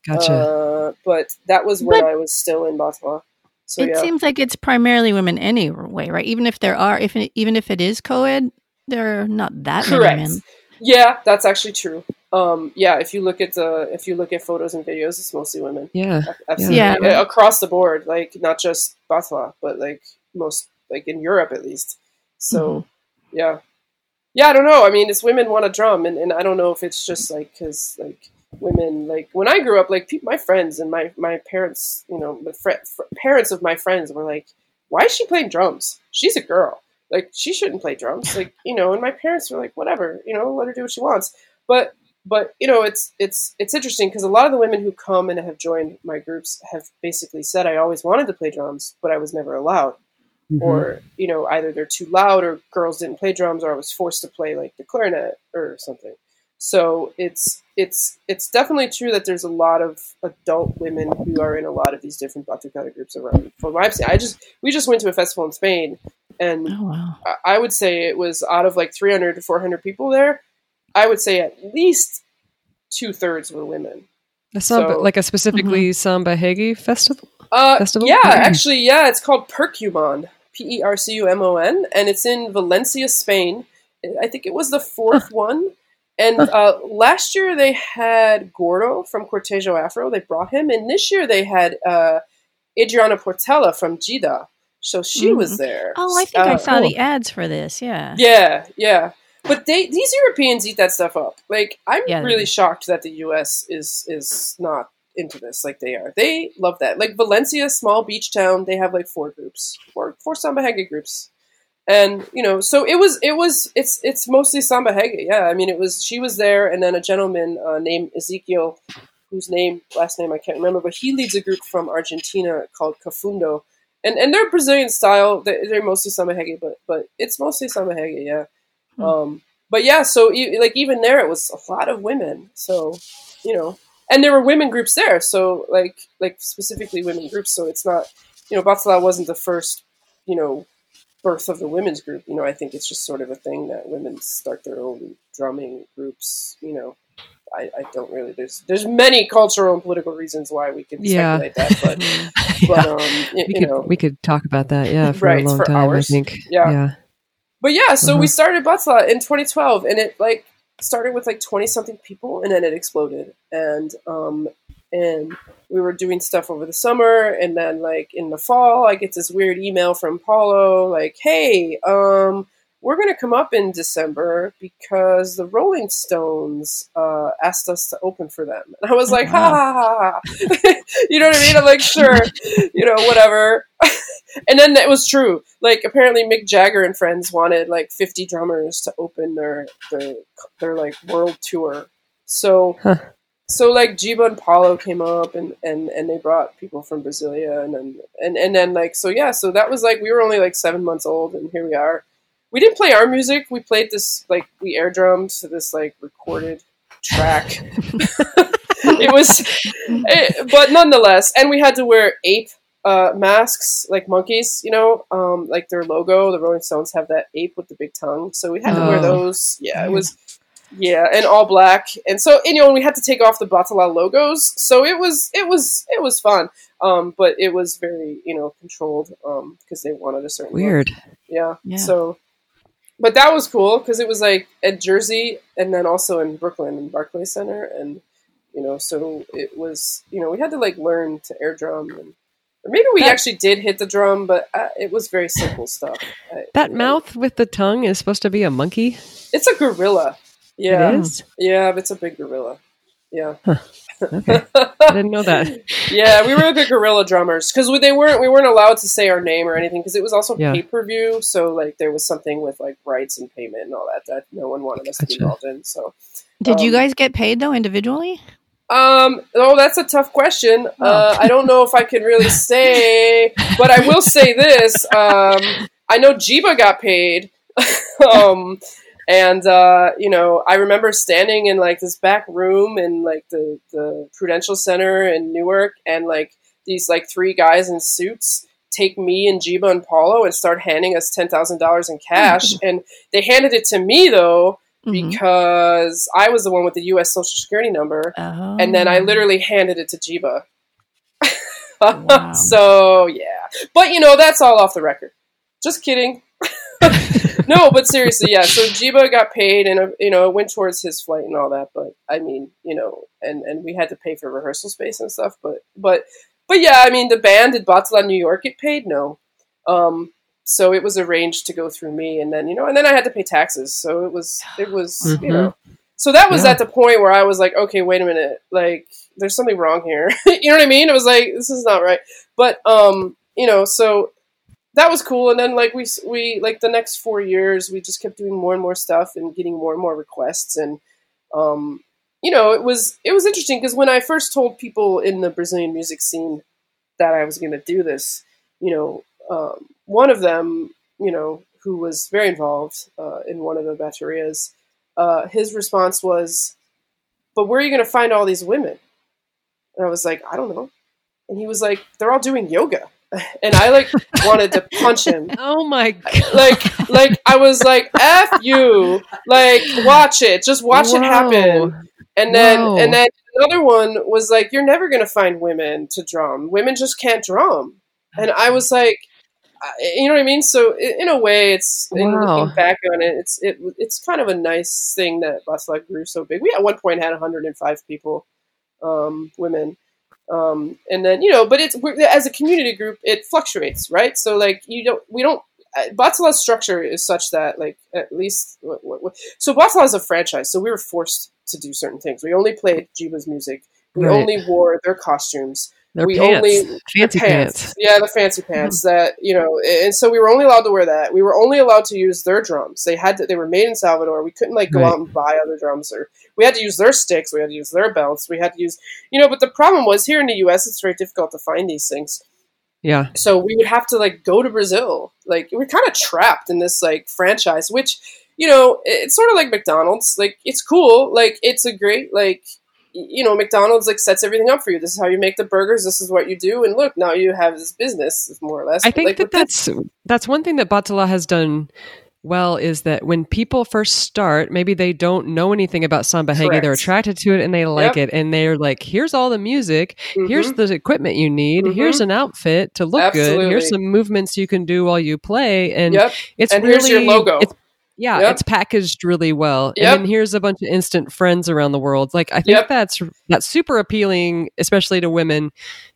Gotcha. Uh, but that was when But- I was still in Batala. So it yeah, seems like it's primarily women anyway, right? Even if there are, if it, even if it is co-ed, there are not that correct. many men. Yeah, that's actually true. Um, yeah, if you look at the if you look at photos and videos, it's mostly women. yeah. Absolutely, Yeah. Uh, across the board, like not just Batala, but like most, like in Europe at least. So, Mm-hmm. Yeah, yeah. I don't know. I mean, it's women want to drum, and, and I don't know if it's just like because like women like when I grew up, like peop my friends and my my parents, you know, the fr- fr- parents of my friends were like, "Why is she playing drums? She's a girl. Like she shouldn't play drums." Like you know, and my parents were like, "Whatever, you know, let her do what she wants." But but you know it's it's it's interesting because a lot of the women who come and have joined my groups have basically said I always wanted to play drums, but I was never allowed, Mhm. or you know either they're too loud or girls didn't play drums, or I was forced to play like the clarinet or something. So it's it's it's definitely true that there's a lot of adult women who are in a lot of these different batucada groups around. From what I've seen, I just we just went to a festival in Spain, and Oh wow! I- I would say it was out of like 300 to 400 people there. I would say at least two thirds were women. A samba, so- like a specifically Samba Reggae festival. Uh, Festival? Yeah, Mm. actually, yeah, it's called Percumon, P E R C U M O N, and it's in Valencia, Spain. I think it was the fourth one. And uh, last year they had Gordo from Cortejo Afro. They brought him, and this year they had uh, Adriana Portela from Didá. So she Mhm. was there. Oh, I think I Uh, saw cool. the ads for this. Yeah. Yeah, yeah. But they these Europeans eat that stuff up. Like I'm Yeah, really shocked that the US is is not into this like they are. They love that. Like Valencia, small beach town, they have like four groups. Four four samba reggae groups. And you know, so it was it was it's it's mostly samba reggae. Yeah, I mean it was she was there and then a gentleman uh, named Ezekiel whose name last name I can't remember, but he leads a group from Argentina called Cafundo. And and they're Brazilian style. They're, they're mostly samba reggae, but but it's mostly samba reggae, yeah. Hmm. Um, but yeah, so e- like even there, it was a lot of women. So you know, and there were women groups there. So like like specifically women groups. So it's not you know Batala wasn't the first you know birth of the women's group. You know, I think it's just sort of a thing that women start their own drumming groups. You know, I, I don't really. There's there's many cultural and political reasons why we can Yeah. speculate that, but *laughs* but um, y- we could know, we could talk about that, yeah, for Right, a long for time. hours. I think. Yeah. yeah. But yeah, so we Uh-huh. started Batala in 2012, and it like started with like 20 something people, and then it exploded, and um, and we were doing stuff over the summer, and then like in the fall, I get this weird email from Paulo, like, hey, um, we're gonna come up in December because the Rolling Stones uh, asked us to open for them, and I was like, ha ha ha ha, *laughs* you know what I mean? I'm like, sure, *laughs* you know, whatever. *laughs* and then it was true. Like apparently Mick Jagger and friends wanted like 50 drummers to open their their their like world tour. So Huh. so like Giba and Paulo came up and, and and they brought people from Brasilia and then and and then like so yeah, so that was like we were only like 7 months old and here we are. We didn't play our music. We played this like we air drummed to this like recorded track. *laughs* it was it, but nonetheless, and we had to wear ape uh, masks like monkeys, you know, um, like their logo. The Rolling Stones have that ape with the big tongue, so we had to wear Oh. those. Yeah, it was yeah, and all black, and so and, you know, we had to take off the Batala logos. So it was it was it was fun, um, but it was very you know controlled because they wanted a certain look. Weird. Yeah. Yeah. So, but that was cool because it was like at Jersey and then also in Brooklyn in Barclays Center, and you know, so it was you know we had to like learn to air drum, and or maybe we That- actually did hit the drum, but uh, it was very simple stuff. I- That you know, mouth with the tongue is supposed to be a monkey. it's a gorilla. Yeah, It is. yeah, it's a big gorilla. Yeah. Okay, *laughs* I didn't know that. yeah, we were the gorilla drummers because they weren't we weren't allowed to say our name or anything because it was also Yeah. pay per view. So like there was something with like rights and payment and all that that no one wanted us to be involved in. So Did you Um, guys get paid though individually? um, oh, that's a tough question. Uh, I don't know if I can really *laughs* say, but I will say this: um, I know Giba got paid. *laughs* um, and uh, you know, I remember standing in like this back room in like the the Prudential Center in Newark, and like these like three guys in suits take me and Giba and Paulo and start handing us ten thousand dollars in cash, and they handed it to me though Mhm. because I was the one with the U.S. Social Security number, Oh. and then I literally handed it to Giba. Wow. *laughs* so yeah, but you know that's all off the record. Just kidding. No, but seriously, yeah. So Giba got paid, and uh, you know it went towards his flight and all that. But I mean, you know, and and we had to pay for rehearsal space and stuff. But but but yeah, I mean, the band did Batala New York get paid? No. Um, so it was arranged to go through me, and then you know, and then I had to pay taxes. So it was it was Mhm. you know. So that was Yeah. at the point where I was like, okay, wait a minute, like there's something wrong here. *laughs* you know what I mean? It was like this is not right. But um, you know, so that was cool. And then like we we like the next four years, we just kept doing more and more stuff and getting more and more requests. And um, you know, it was it was interesting because when I first told people in the Brazilian music scene that I was going to do this, you know, um, one of them, you know, who was very involved uh, in one of the baterias, uh, his response was, "But where are you going to find all these women?" And I was like, "I don't know." And he was like, "They're all doing yoga," *laughs* and I like wanted to punch him. *laughs* Oh my god! Like, like I was like, "F you!" Like, watch it, just watch it happen. And then, Whoa. and then another one was like, "You're never gonna find women to drum. Women just can't drum." And I was like, you know what I mean? So in a way, it's in Wow. looking back on it, it's it it's kind of a nice thing that Batala grew so big. We at one point had 105 people, um, women. Um, and then you know, but it's as a community group, it fluctuates, right? So like you don't, we don't. uh, Batala's structure is such that, like, at least, what, what, what, so Batsala is a franchise, so we were forced to do certain things. We only played Giba's music. We Right. only wore their costumes. Their we pants, only- fancy The pants. Yeah, the fancy pants mm-hmm. that you know, and so we were only allowed to wear that. We were only allowed to use their drums. They had to. They were made in Salvador. We couldn't like go Right. out and buy other drums, or we had to use their sticks. We had to use their belts. We had to use, you know. But the problem was here in the U.S., it's very difficult to find these things Yeah, so we would have to like go to Brazil. Like we're kind of trapped in this like franchise, which you know it's sort of like McDonald's. Like it's cool. Like it's a great like you know McDonald's like sets everything up for you. This is how you make the burgers. This is what you do. And look, now you have this business more or less. I think Like, that with this- that's that's one thing that Batala has done well is that when people first start, maybe they don't know anything about samba reggae, they're attracted to it and they like Yep. it, and they're like, "Here's all the music, here's Mhm. the equipment you need, here's Mhm. an outfit to look good, here's some movements you can do while you play," and yep. it's And really here's your logo. It's, yeah, Yep. it's packaged really well, Yep. and then here's a bunch of instant friends around the world. Like I think Yep. that's that's super appealing, especially to women,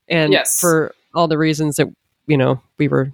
and Yes. for all the reasons that you know we were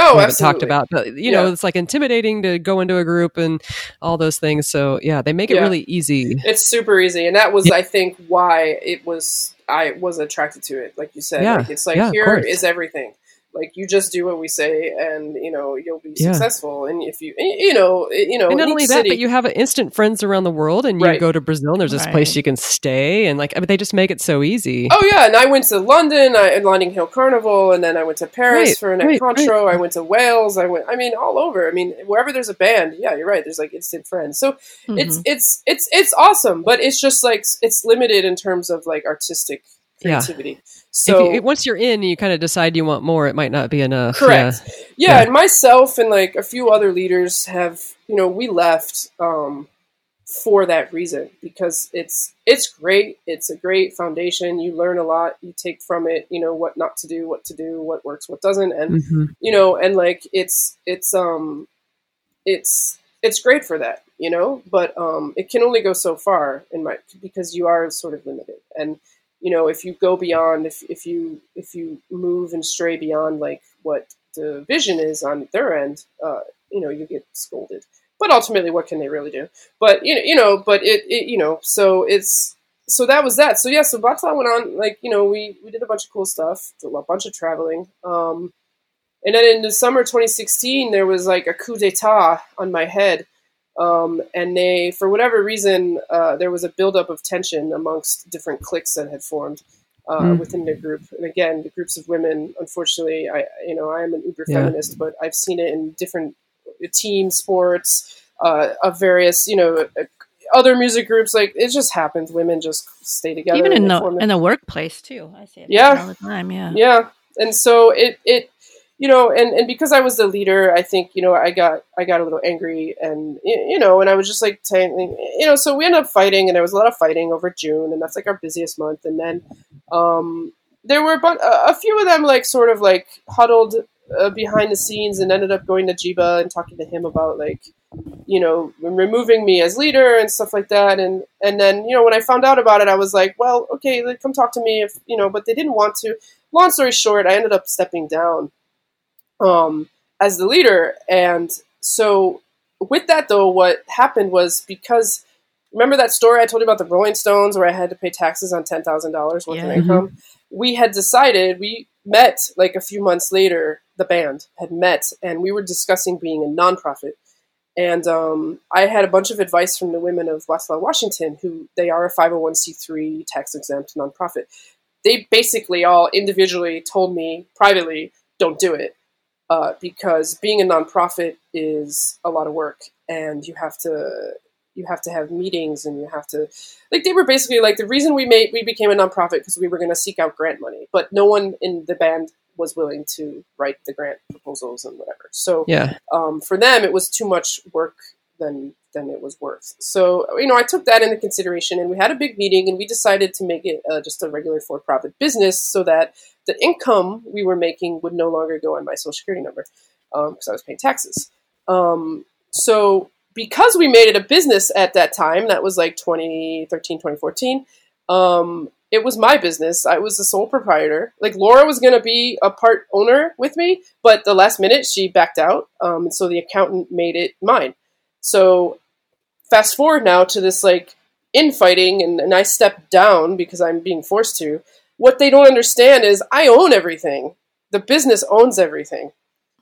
Oh, we absolutely. talked about. But you know, it's like intimidating to go into a group and all those things. So yeah, they make it Yeah. really easy. It's super easy, and that was, I think, why it was. I was attracted to it, like you said. Yeah. Like, it's like Yeah, here is everything. Like you just do what we say, and you know you'll be Yeah. successful. And if you, you know, you know, And not only that, city- but you have instant friends around the world, and you Right. go to Brazil, and there's this place you can stay, and like I mean, they just make it so easy. Oh yeah, and I went to London, I, and Notting Hill Carnival, and then I went to Paris Right, for an right, Encontro. I went to Wales. I went. I mean, all over. I mean, wherever there's a band, yeah, you're right. There's like instant friends. So Mm-hmm. it's it's it's it's awesome, but it's just like it's limited in terms of like artistic creativity. If So you, once you're in, you kind of decide you want more. It might not be enough. Correct. Yeah. yeah, Yeah. and myself and like a few other leaders have, you know, we left um, for that reason because it's it's great. It's a great foundation. You learn a lot. You take from it, you know, what not to do, what to do, what works, what doesn't, and Mhm. you know, and like it's it's um it's it's great for that, you know, but um it can only go so far in my because you are sort of limited. And you know, if you go beyond if if you if you move and stray beyond like what the vision is on their end, uh, you know, you get scolded. But ultimately what can they really do? But you know, you know, but it, it you know, so it's so that was that. So yeah, so Batala went on like, you know, we we did a bunch of cool stuff, a bunch of traveling. Um and then in the summer 2016, there was like a coup d'état on my head. Um, and they, for whatever reason, uh, there was a buildup of tension amongst different cliques that had formed uh, Mm. within the group. And again, the groups of women, unfortunately, I, you know, I am an uber Yeah. feminist, but I've seen it in different team sports uh, of various, you know, uh, other music groups. Like it just happens. Women just stay together. Even in the in the workplace too. I see it Yeah. all the time. Yeah. yeah and so it it you know and and because i was the leader i think you know i got i got a little angry and you know and i was just like saying you know so we ended up fighting and there was a lot of fighting over june and that's like our busiest month and then um there were a, a few of them like sort of like huddled uh, behind the scenes and ended up going to giba and talking to him about like you know removing me as leader and stuff like that and and then you know when i found out about it i was like well okay come talk to me if you know but they didn't want to. Long story short, I ended up stepping down um, as the leader. And so, with that, though, what happened was because remember that story I told you about the Rolling Stones where I had to pay taxes on $10,000 worth Yeah. of income? We had decided, we met like a few months later, the band had met, and we were discussing being a nonprofit. And um, I had a bunch of advice from the women of Westlaw, Washington, who they are a 501c3 tax exempt nonprofit they basically all individually told me privately, don't do it. Uh, because being a nonprofit is a lot of work and you have to you have to have meetings and you have to like they were basically like the reason we made we became a nonprofit because we were going to seek out grant money but no one in the band was willing to write the grant proposals and whatever so Yeah. um, for them it was too much work than than it was worth. So you know, I took that into consideration, and we had a big meeting, and we decided to make it uh, just a regular for-profit business, so that the income we were making would no longer go on my social security number because I was paying taxes. Um, so because we made it a business at that time, that was like 2013, 2014. Um, it was my business. I was the sole proprietor. Like Laura was going to be a part owner with me, but the last minute she backed out. Um, and so the accountant made it mine. So fast forward now to this like infighting, and, and I step down because I'm being forced to. What they don't understand is I own everything. The business owns everything.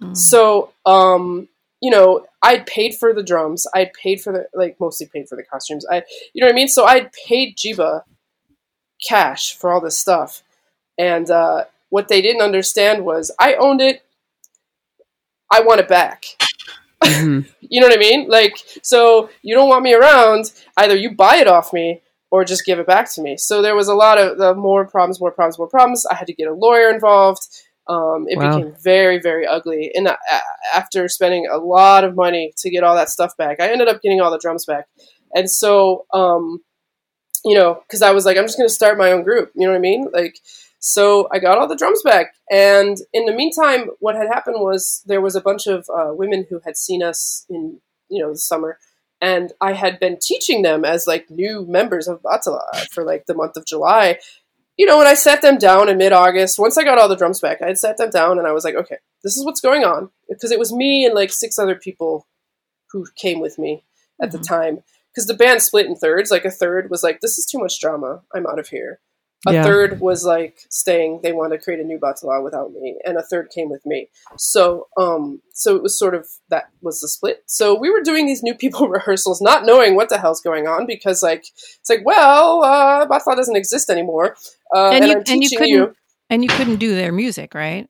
Mm. So, um, you know, I'd paid for the drums. I'd paid for the like mostly paid for the costumes. I, you know what I mean. So I'd paid Giba cash for all this stuff, and uh, what they didn't understand was I owned it. I want it back. Mhm. *laughs* You know what I mean? Like, so you don't want me around. Either you buy it off me or just give it back to me. So there was a lot of the more problems, more problems, more problems. I had to get a lawyer involved. Um, it Wow. became very, very ugly. And uh, after spending a lot of money to get all that stuff back, I ended up getting all the drums back. And so, um, you know, because I was like, I'm just going to start my own group. You know what I mean? Like, so I got all the drums back. And in the meantime, what had happened was there was a bunch of uh, women who had seen us in, you know, the summer. And I had been teaching them as like new members of Batala for like the month of July. You know, when I sat them down in mid August, once I got all the drums back, I had sat them down and I was like, okay, this is what's going on. Because it was me and like six other people who came with me at the time. Because the band split in thirds. Like a third was like, this is too much drama. I'm out of here. A Yeah. third was like staying. They wanted to create a new Batala without me, and a third came with me. So, um, so it was sort of that was the split. So we were doing these new people *laughs* rehearsals, not knowing what the hell's going on, because like it's like, well, uh, Batala doesn't exist anymore, uh, And and, you- I'm and you couldn't- you. And you couldn't do their music, right?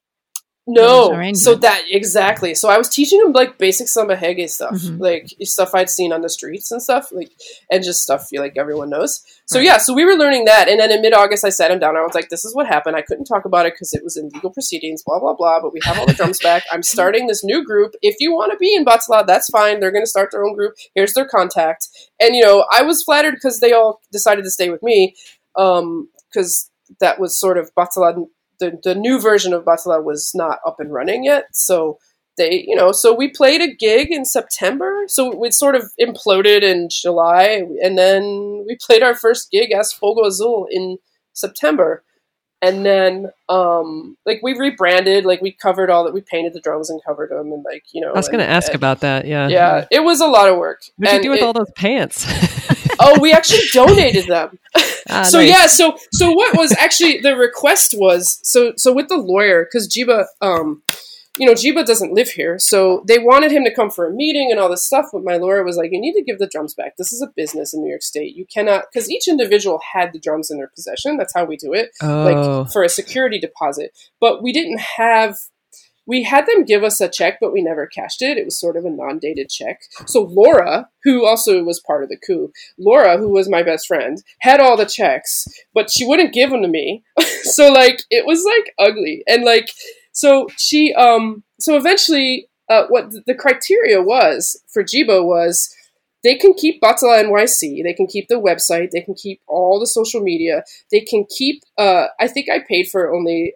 No, so that exactly. So I was teaching them like basic samba reggae stuff, Mhm. like stuff I'd seen on the streets and stuff, like and just stuff you like everyone knows. So Right. yeah, so we were learning that, and then in mid August I sat him down. I was like, "This is what happened. I couldn't talk about it because it was in legal proceedings, blah blah blah. But we have all the drums back. I'm *laughs* starting this new group. If you want to be in Batala, that's fine. They're going to start their own group. Here's their contact. And you know, I was flattered because they all decided to stay with me, because that was sort of Batala the, the new version of Batala was not up and running yet. So they, you know, so we played a gig in September. So it sort of imploded in July. And then we played our first gig as Fogo Azul in September. And then, um, like we rebranded, like we covered all that, we painted the drums and covered them, and like you know. I was going to ask and- about that. Yeah. Yeah, it was a lot of work. What'd you do with it- all those pants? *laughs* oh, we actually *laughs* donated them. Ah, so nice. yeah, so so what was actually the request was so so with the lawyer because Giba, um, you know, Giba doesn't live here, so they wanted him to come for a meeting and all this stuff. But my lawyer was like, "You need to give the drums back. This is a business in New York State. You cannot because each individual had the drums in their possession. That's how we do it, Oh. like for a security deposit. But we didn't have." We had them give us a check, but we never cashed it. It was sort of a non-dated check. So Laura, who also was part of the coup, Laura, who was my best friend, had all the checks, but she wouldn't give them to me. *laughs* so like it was like ugly. And like so she um so eventually uh what the criteria was for Giba was they can keep Batala NYC, they can keep the website, they can keep all the social media, they can keep uh I think I paid for only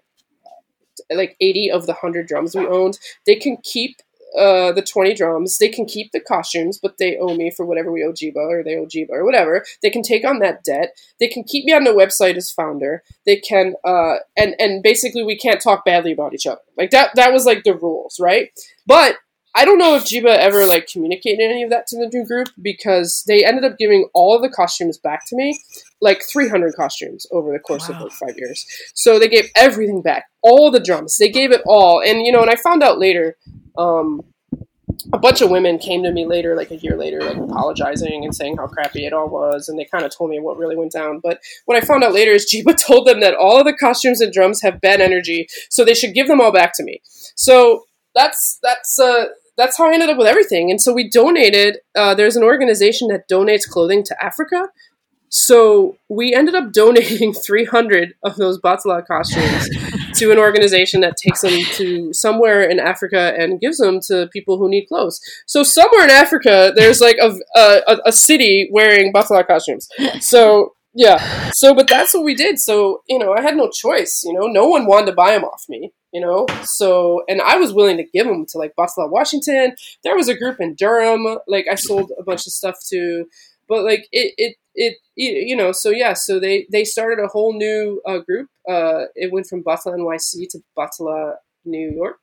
like 80 of the 100 drums we owned. They can keep uh, the 20 drums. They can keep the costumes, but they owe me for whatever we owe Giba or they owe Giba or whatever. They can take on that debt. They can keep me on the website as founder. They can, uh, and, and basically we can't talk badly about each other. Like that, that was like the rules, right? But I don't know if Giba ever like communicated any of that to the new group because they ended up giving all of the costumes back to me, like 300 costumes over the course of like five years. So they gave everything back, all the drums. They gave it all, and you know, and I found out later. Um, a bunch of women came to me later, like a year later, like apologizing and saying how crappy it all was, and they kind of told me what really went down. But what I found out later is Giba *laughs* told them that all of the costumes and drums have bad energy, so they should give them all back to me. So that's that's uh that's how I ended up with everything. And so we donated. Uh, there's an organization that donates clothing to Africa. So we ended up *laughs* donating 300 of those Batala costumes *laughs* to an organization that takes them to somewhere in Africa and gives them to people who need clothes. So somewhere in Africa, there's like a a, a city wearing Batala costumes. So yeah. So but that's what we did. So you know, I had no choice. You know, no one wanted to buy them off me. You know, so and I was willing to give them to like Batala, Washington. There was a group in Durham. Like I sold a bunch of stuff to, but like it it it you know so yeah so they they started a whole new uh, group. Uh it went from batala nyc to batala new york.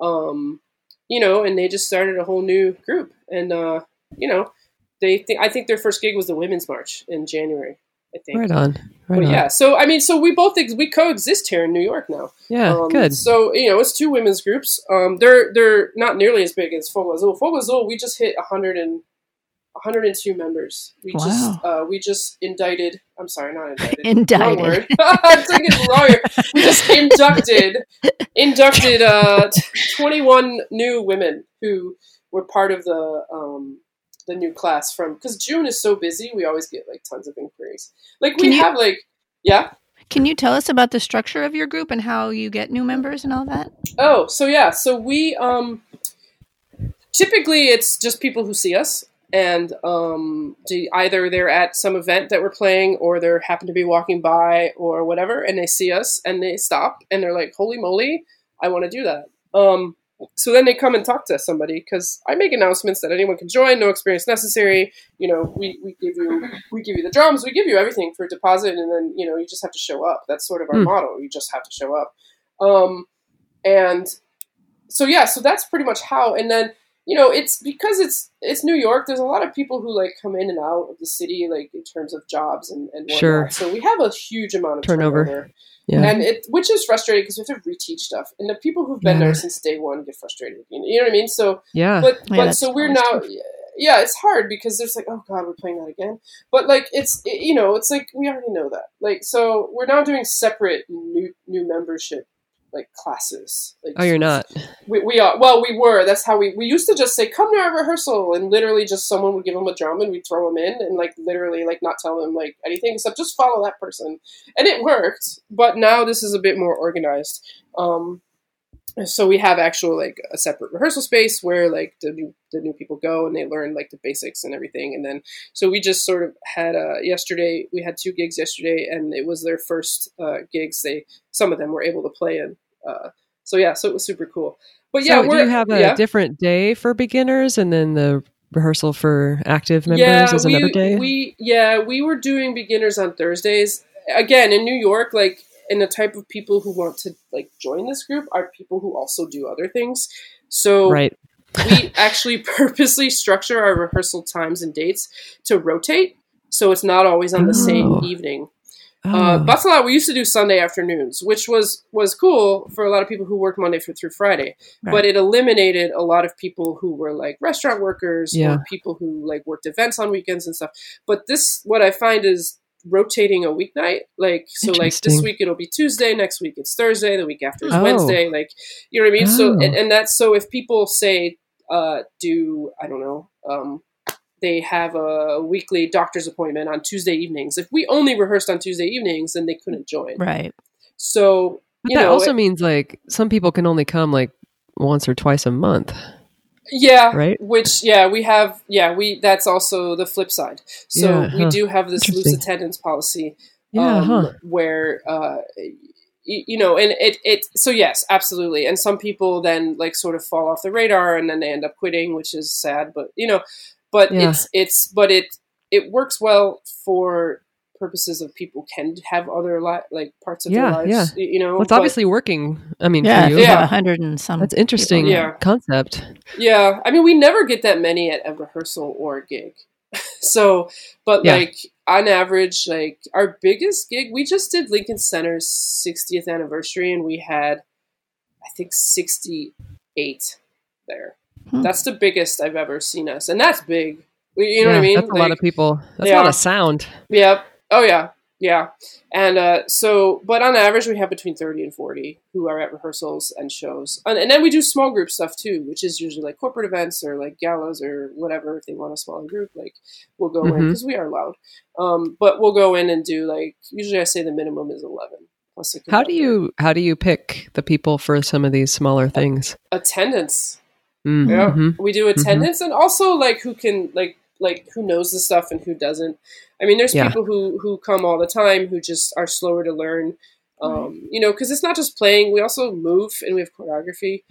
Um you know and they just started a whole new group. And uh you know they i think their first gig was the women's march in january i think Right on. Right on. yeah so i mean so we both ex- we coexist here in new york now Yeah, um, good. So you know, it's two women's groups. Um, they're they're not nearly as big as Fogo Azul. Fogo Azul, we just hit 100 and 102 members. We just uh, we just indicted. I'm sorry, not indicted. Indicted. *laughs* Wrong word. *laughs* I'm thinking lawyer. We just *laughs* inducted inducted uh, 21 new women who were part of the um, the new class from because June is so busy. We always get like tons of inquiries. Like we you- have like yeah. Can you tell us about the structure of your group and how you get new members and all that? Oh, so yeah, so we um typically it's just people who see us and um either they're at some event that we're playing or they happen to be walking by or whatever and they see us and they stop and they're like, "Holy moly, I want to do that." Um so then they come and talk to somebody because I make announcements that anyone can join, no experience necessary. You know, we, we give you we give you the drums, we give you everything for a deposit, and then you know you just have to show up. That's sort of our Hmm. motto. You just have to show up. Um, and so yeah, so that's pretty much how. And then you know it's because it's it's New York. There's a lot of people who like come in and out of the city, like in terms of jobs and and whatnot. Sure. So we have a huge amount of Turnover. turnover Yeah. and it which is frustrating because we have to reteach stuff, and the people who've been Yeah. there since day one get frustrated. You know, you know what I mean? So, yeah. but oh, Yeah, but so we're now, tough. yeah, it's hard because there's like, oh god, we're playing that again. But like, it's it- you know, it's like we already know that. Like, so we're now doing separate new new membership like classes. Like, oh, you're not. we, we are well we were that's how we we used to just say come to our rehearsal and literally just someone would give them a drum and we'd throw them in and like literally like not tell them like anything except just follow that person and it worked but now this is a bit more organized um so we have actual like a separate rehearsal space where like the new the new people go and they learn like the basics and everything and then so we just sort of had uh yesterday we had two gigs yesterday and it was their first uh gigs they some of them were able to play in uh so yeah so it was super cool but yeah so do you have a yeah. different day for beginners and then the rehearsal for active members is another we, day? We yeah, we were doing beginners on Thursdays. Again, in New York, like and the type of people who want to like join this group are people who also do other things. So right. we actually *laughs* purposely structure our rehearsal times and dates to rotate, so it's not always on the same Oh. evening. Oh. Uh, Batala, we used to do Sunday afternoons, which was was cool for a lot of people who work Monday through, through Friday. Right. But it eliminated a lot of people who were like restaurant workers Yeah. or people who like worked events on weekends and stuff. But this, what I find is rotating a weeknight. Like so, like this week it'll be Tuesday, next week it's Thursday, the week after is Oh. Wednesday. Like you know what I mean? So Oh. and, and that's so if people say uh, do I don't know. Um, they have a weekly doctor's appointment on Tuesday evenings. If we only rehearsed on Tuesday evenings, then they couldn't join. Right. So that know, also it- means like some people can only come like once or twice a month. Yeah, right? Which yeah, we have yeah we that's also the flip side. So Yeah, we do have this loose attendance policy Yeah, um, huh. where uh, y- you know, and it it so yes, absolutely. And some people then like sort of fall off the radar, and then they end up quitting, which is sad. But you know, but Yeah. it's it's but it it works well for purposes of people can have other li- like parts of Yeah, their lives. yeah. y- You know, Well, it's but- obviously working. I mean, Yeah, for you. if you have Yeah. a hundred and some. That's interesting people. Yeah. concept. Yeah, I mean, we never get that many at a rehearsal or a gig. *laughs* so, but Yeah. like on average, like our biggest gig, we just did Lincoln Center's 60th anniversary, and we had, I think, 68 there. Hmm. That's the biggest I've ever seen us, and that's big. You know what I mean? That's a lot of people. That's a lot of sound. Yep. Oh yeah. Yeah. And uh, so, but on average, we have between 30 and 40 who are at rehearsals and shows. And, and then we do small group stuff too, which is usually like corporate events or like galas or whatever. If they want a smaller group, like we'll go in Mhm. because we are loud. Um, but we'll go in and do like, usually I say the minimum is 11. Plus a How do you how do you pick the people for some of these smaller things? Attendance. Mm, Yeah, mhm. we do attendance and also like who can like like who knows the stuff and who doesn't. I mean, there's Yeah. people who who come all the time who just are slower to learn. Um, You know, because it's not just playing. We also move and we have choreography,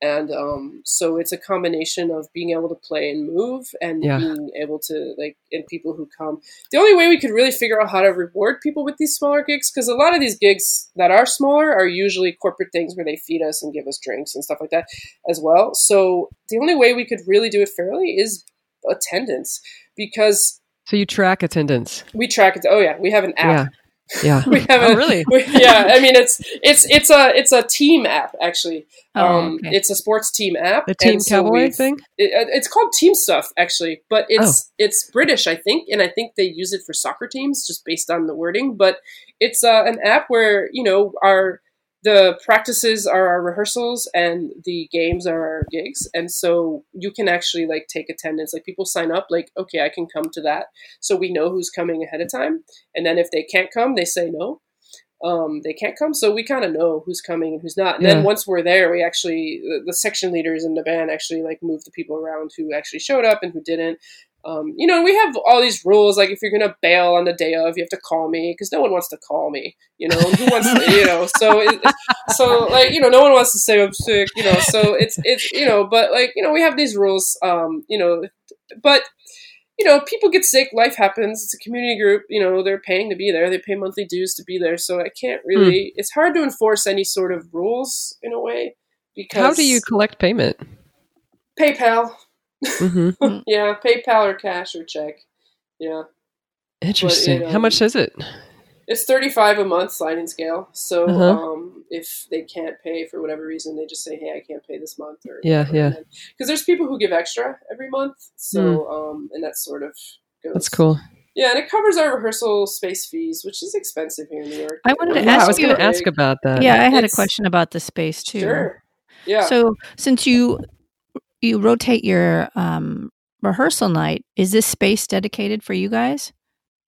and um, so it's a combination of being able to play and move and Yeah. being able to like and people who come. The only way we could really figure out how to reward people with these smaller gigs, because a lot of these gigs that are smaller are usually corporate things where they feed us and give us drinks and stuff like that as well. So the only way we could really do it fairly is attendance because So you track attendance. we track it. Oh yeah, we have an app. Yeah. *laughs* Yeah. We have Oh, a, really? we- yeah, I mean it's it's it's a it's a team app actually. Oh, um, okay. It's a sports team app. The Team so Cowboy thing? It, uh, it's called Team Stuff actually, but Oh. it's it's British I think, and I think they use it for soccer teams just based on the wording. But it's uh, an app where you know our the practices are our rehearsals and the games are our gigs and so you can actually like take attendance like people sign up like okay i can come to that so we know who's coming ahead of time and then if they can't come they say no um, they can't come. So we kind of know who's coming and who's not. And Yeah. then once we're there, we actually the, the section leaders in the band actually like move the people around who actually showed up and who didn't. Um, you know, we have all these rules. Like if you're gonna bail on the day of, you have to call me because no one wants to call me. You know, who wants to? You know, so it, so like you know, no one wants to say I'm sick. You know, so it's it's you know, but like you know, we have these rules. Um, you know, but you know, people get sick, life happens. It's a community group, you know, they're paying to be there. They pay monthly dues to be there. So I can't really it's hard to enforce any sort of rules in a way because How do you collect payment? PayPal. Hmm *laughs* *laughs* Yeah, PayPal or cash or check. Yeah. Interesting. it, How much is it? It's 35 a month sliding scale. So Uh-huh. um, if they can't pay for whatever reason, they just say, "Hey, I can't pay this month." Or Yeah, yeah. Because there's people who give extra every month. So um, and that sort of goes. That's cool. Yeah, and it covers our rehearsal space fees, which is expensive here in New York. I wanted to Yeah, I was going to ask about that. yeah, I had a question about the space too. Sure. Yeah. So since you you rotate your um, rehearsal night, is this space dedicated for you guys?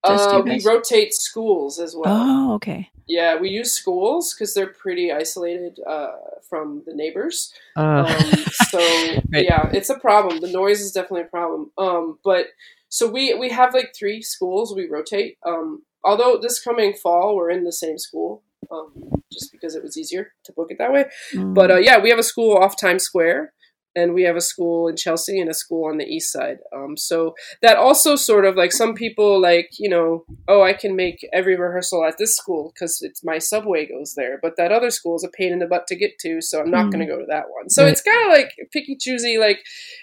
uh, we rotate schools as well. Oh, okay. Yeah, we use schools because they're pretty isolated uh, from the neighbors. Uh, Um, *laughs* so Right. yeah, it's a problem. The noise is definitely a problem. Um, but so we we have like three schools we rotate. Um, although this coming fall we're in the same school, um, just because it was easier to book it that way. Mm. But uh, yeah, we have a school off Times Square, and we have a school in Chelsea and a school on the east side. Um, so that also sort of like some people like you know, oh, I can make every rehearsal at this school because it's my subway goes there, but that other school is a pain in the butt to get to, so I'm not Mm. going to go to that one. So Right. it's kind of like picky choosy, like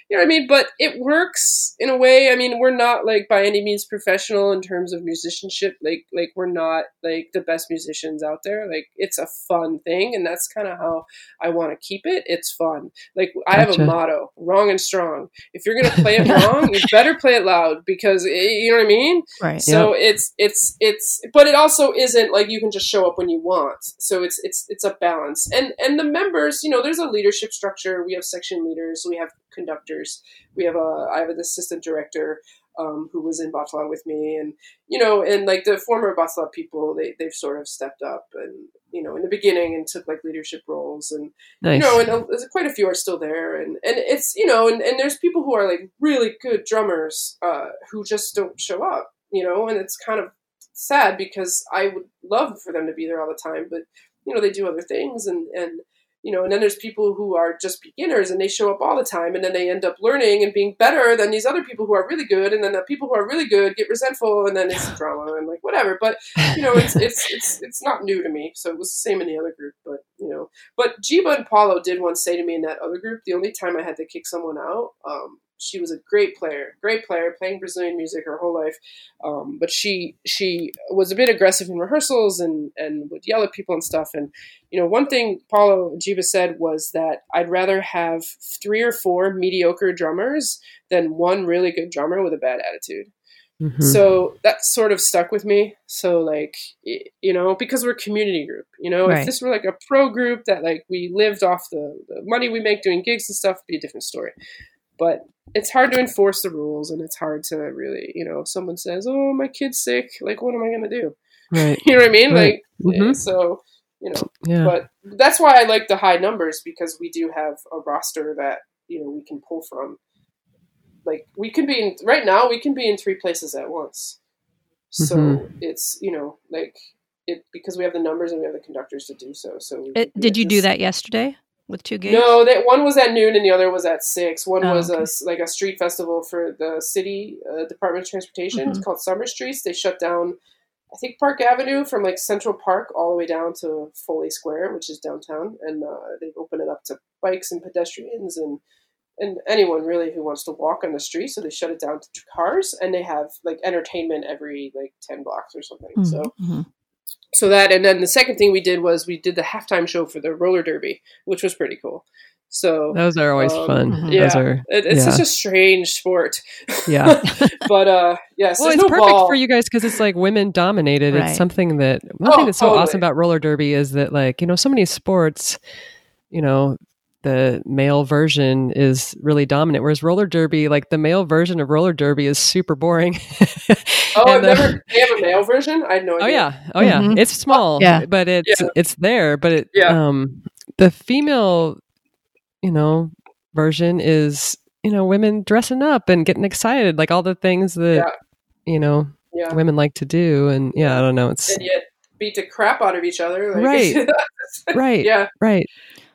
you know what I mean. But it works in a way. I mean, we're not like by any means professional in terms of musicianship. Like like we're not like the best musicians out there. Like it's a fun thing, and that's kind of how I want to keep it. It's fun. Like I have a Gotcha. motto: wrong and strong. If you're gonna play it *laughs* wrong, you better play it loud because eh, you know what I mean. right. So it's it's it's, but it also isn't like you can just show up when you want. So it's it's it's a balance, and and the members, you know, there's a leadership structure. We have section leaders, we have conductors, we have a I have an assistant director. Um, who was in Batala with me, and you know, and like the former Batala people, they they've sort of stepped up, and you know, in the beginning, and took like leadership roles, and nice. you know, and uh, there's quite a few are still there, and and it's you know, and, and there's people who are like really good drummers uh, who just don't show up, you know, and it's kind of sad because I would love for them to be there all the time, but you know, they do other things, and and you know, and then there's people who are just beginners and they show up all the time, and then they end up learning and being better than these other people who are really good, and then the people who are really good get resentful, and then it's drama and like whatever. But you know, it's it's *laughs* it's it's not new to me, so it was the same in the other group, but you know. But Giba and Paulo did once say to me in that other group, the only time I had to kick someone out, um, she was a great player, great player, playing Brazilian music her whole life. Um, but she she was a bit aggressive in rehearsals and and would yell at people and stuff. And you know, one thing Paulo Giba said was that I'd rather have three or four mediocre drummers than one really good drummer with a bad attitude. Mhm. So that sort of stuck with me. So like you know, because we're a community group, you know, Right. if this were like a pro group that like we lived off the, the money we make doing gigs and stuff, it'd be a different story. But it's hard to enforce the rules, and it's hard to really, you know, if someone says, "Oh, my kid's sick," like, what am I going to do? right. *laughs* You know what I mean? Right. Like, Mhm. so you know, Yeah. but that's why I like the high numbers because we do have a roster that you know we can pull from. Like we can be in right now, we can be in three places at once. So Mhm. it's you know like it because we have the numbers and we have the conductors to do so. So we It, did at you do that yesterday with two gigs? No, that one was at noon and the other was at six. One Oh, was okay. s like a street festival for the city uh, Department of Transportation. It's Mhm. called Summer Streets. They shut down, I think Park Avenue from like Central Park all the way down to Foley Square, which is downtown, and uh, they open it up to bikes and pedestrians and and anyone really who wants to walk on the street. So they shut it down to cars, and they have like entertainment every like ten blocks or something. Mhm, So. So that and then the second thing we did was we did the halftime show for the roller derby, which was pretty cool. So Those are always Um, fun. mhm. Those yeah, are, it, it's yeah. such a strange sport. yeah. *laughs* but uh, yes, well, it's no perfect ball. for you guys because it's like women dominated. Right. It's something that one Oh, thing that's so totally. awesome about roller derby is that like you know so many sports, you know, the male version is really dominant. Whereas roller derby, like the male version of roller derby, is super boring. *laughs* Oh, I've And, uh, never. They have a male version. I had no idea. Oh yeah, oh yeah. Mhm. It's small, Yeah. but it's Yeah. it's there. But it, Yeah. um, the female, you know, version is you know women dressing up and getting excited, like all the things that you know Yeah. women like to do. And yeah, I don't know. It's And yet beat the crap out of each other. Like, *laughs* Right. *laughs* right, yeah. right.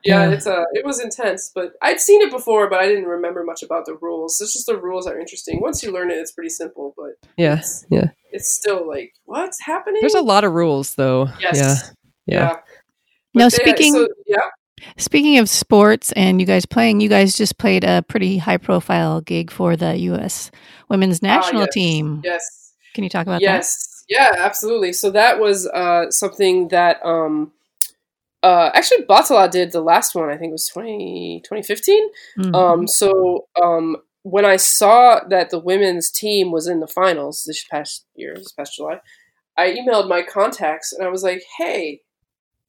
Yeah, Yeah. it's uh, it was intense, but I'd seen it before, but I didn't remember much about the rules. It's just the rules are interesting. Once you learn it, it's pretty simple, but Yeah, it's, yeah. it's still like what's happening. There's a lot of rules, though. yes, Yeah, yeah. yeah. Now, they- speaking- so, yeah, Speaking of sports and you guys playing, you guys just played a pretty high profile gig for the U.S. women's national Ah, yes, team. yes, Can you talk about that? yes, yeah, absolutely. So that was uh something that um. Uh, actually, Batala did the last one. I think it was 20, 2015. that? Mhm. Um, so um, when I saw that the women's team was in the finals this past year, this past July, I emailed my contacts and I was like, "Hey,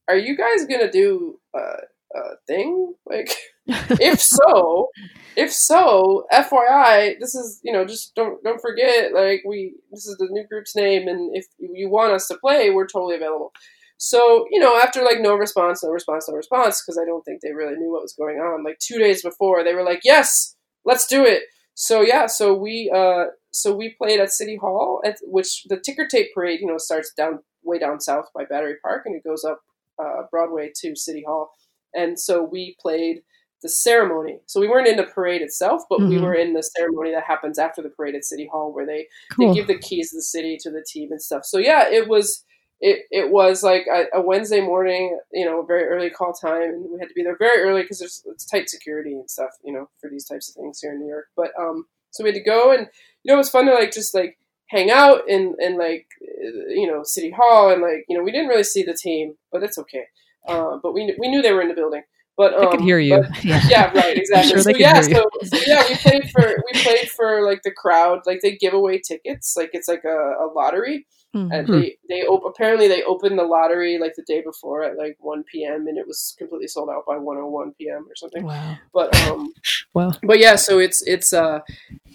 are you guys gonna do a, a thing? *laughs* Like, if *laughs* so, if so, FYI, this is you know just don't don't forget like we this is the new group's name, and if you want us to play, we're totally available." So, you know, after like no response, no response, no response, because I don't think they really knew what was going on. Like two days before, they were like, "Yes, let's do it." So yeah, so we uh, so we played at City Hall, at which the ticker tape parade, you know, starts down way down south by Battery Park, and it goes up uh, Broadway to City Hall, and so we played the ceremony. So we weren't in the parade itself, but we Mhm. were in the ceremony that happens after the parade at City Hall, where they Cool. they give the keys of the city to the team and stuff. So yeah, it was it it was like a, a Wednesday morning, you know, very early call time, and we had to be there very early because there's it's tight security and stuff, you know, for these types of things here in New York. But um, so we had to go, and you know, it was fun to like just like hang out in in like you know City Hall, and like you know, we didn't really see the team, but it's okay. Uh, but we we knew they were in the building. But um, They could hear you. but- *laughs* yeah. yeah, right, exactly. sure so yeah, so, so yeah, we played for we played for like the crowd. Like they give away tickets, like it's like a, a lottery, Mhm. and Hmm. they they op- apparently they opened the lottery like the day before at like one p.m. and it was completely sold out by one o one p.m. or something. Wow. But um, *laughs* Wow. but yeah, so it's it's uh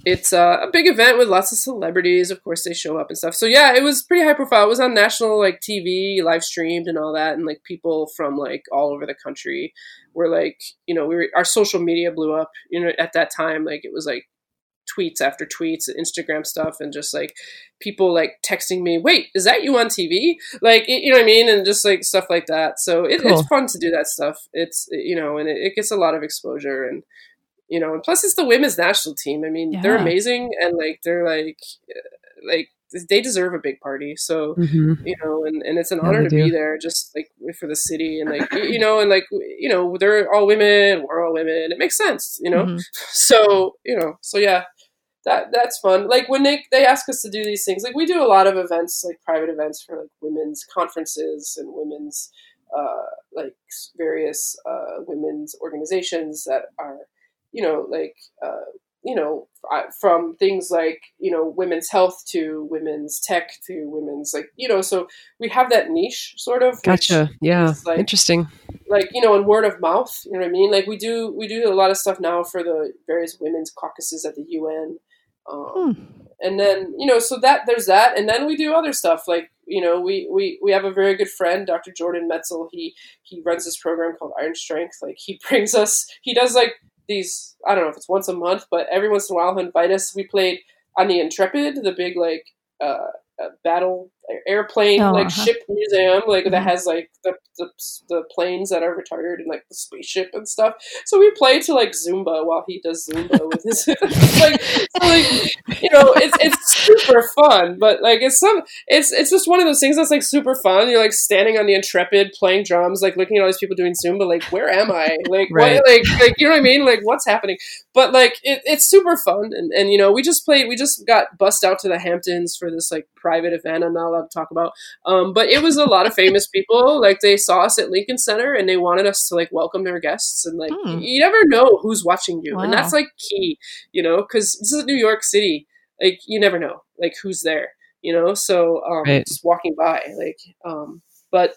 it's uh, a big event with lots of celebrities. Of course, they show up and stuff. So yeah, it was pretty high profile. It was on national like TV, live streamed and all that, and like people from like all over the country were like, you know, we were our social media blew up. You know, at that time, like it was like tweets after tweets, Instagram stuff, and just like people like texting me, "Wait, is that you on TV?" Like you know what I mean, and just like stuff like that. So it, Cool. it's fun to do that stuff. It's you know, and it, it gets a lot of exposure and you know, and plus it's the women's national team. I mean, they're amazing and like they're like uh, like they deserve a big party. So hmm you know, and, and it's an Yeah, honor to be there, just like for the city and like you know, and like you know, they're all women, we're all women. It makes sense, you know. Mhm. *laughs* So you know, so yeah, that that's fun. Like when they they ask us to do these things, like we do a lot of events, like private events for like women's conferences and women's uh, like various uh, women's organizations that are you know like uh, you know from things like you know women's health to women's tech to women's like you know so we have that niche sort of Gotcha. Yeah. like- Interesting. like you know and word of mouth you know what i mean like we do we do a lot of stuff now for the various women's caucuses at the un um, Hmm. and then you know so that there's that and then we do other stuff like you know we we we have a very good friend dr jordan metzl he he runs this program called iron strength like he *laughs* brings us he does like these i don't know if it's once a month but every once in a while he'll invite us we played on the intrepid the big like uh, uh battle airplane Oh, like uh-huh. ship museum like Mhm. that has like the, the the planes that are retired and like the spaceship and stuff so we play to like zumba while he does zumba with his *laughs* like so, like you know it's it's super fun but like it's some it's it's just one of those things that's like super fun you're like standing on the intrepid playing drums like looking at all these people doing zumba like where am i like Right. what like like you know what i mean like what's happening but like it, it's super fun and, and you know we just played we just got bussed out to the hamptons for this like private event i'm not allowed to talk about. Um, but it was a lot of famous people. Like they saw us at lincoln center and they wanted us to like welcome their guests. And like Hmm. you never know who's watching you. And that's like key you know because this is new york city. Like you never know like who's there you know? So um Right. just walking by like um but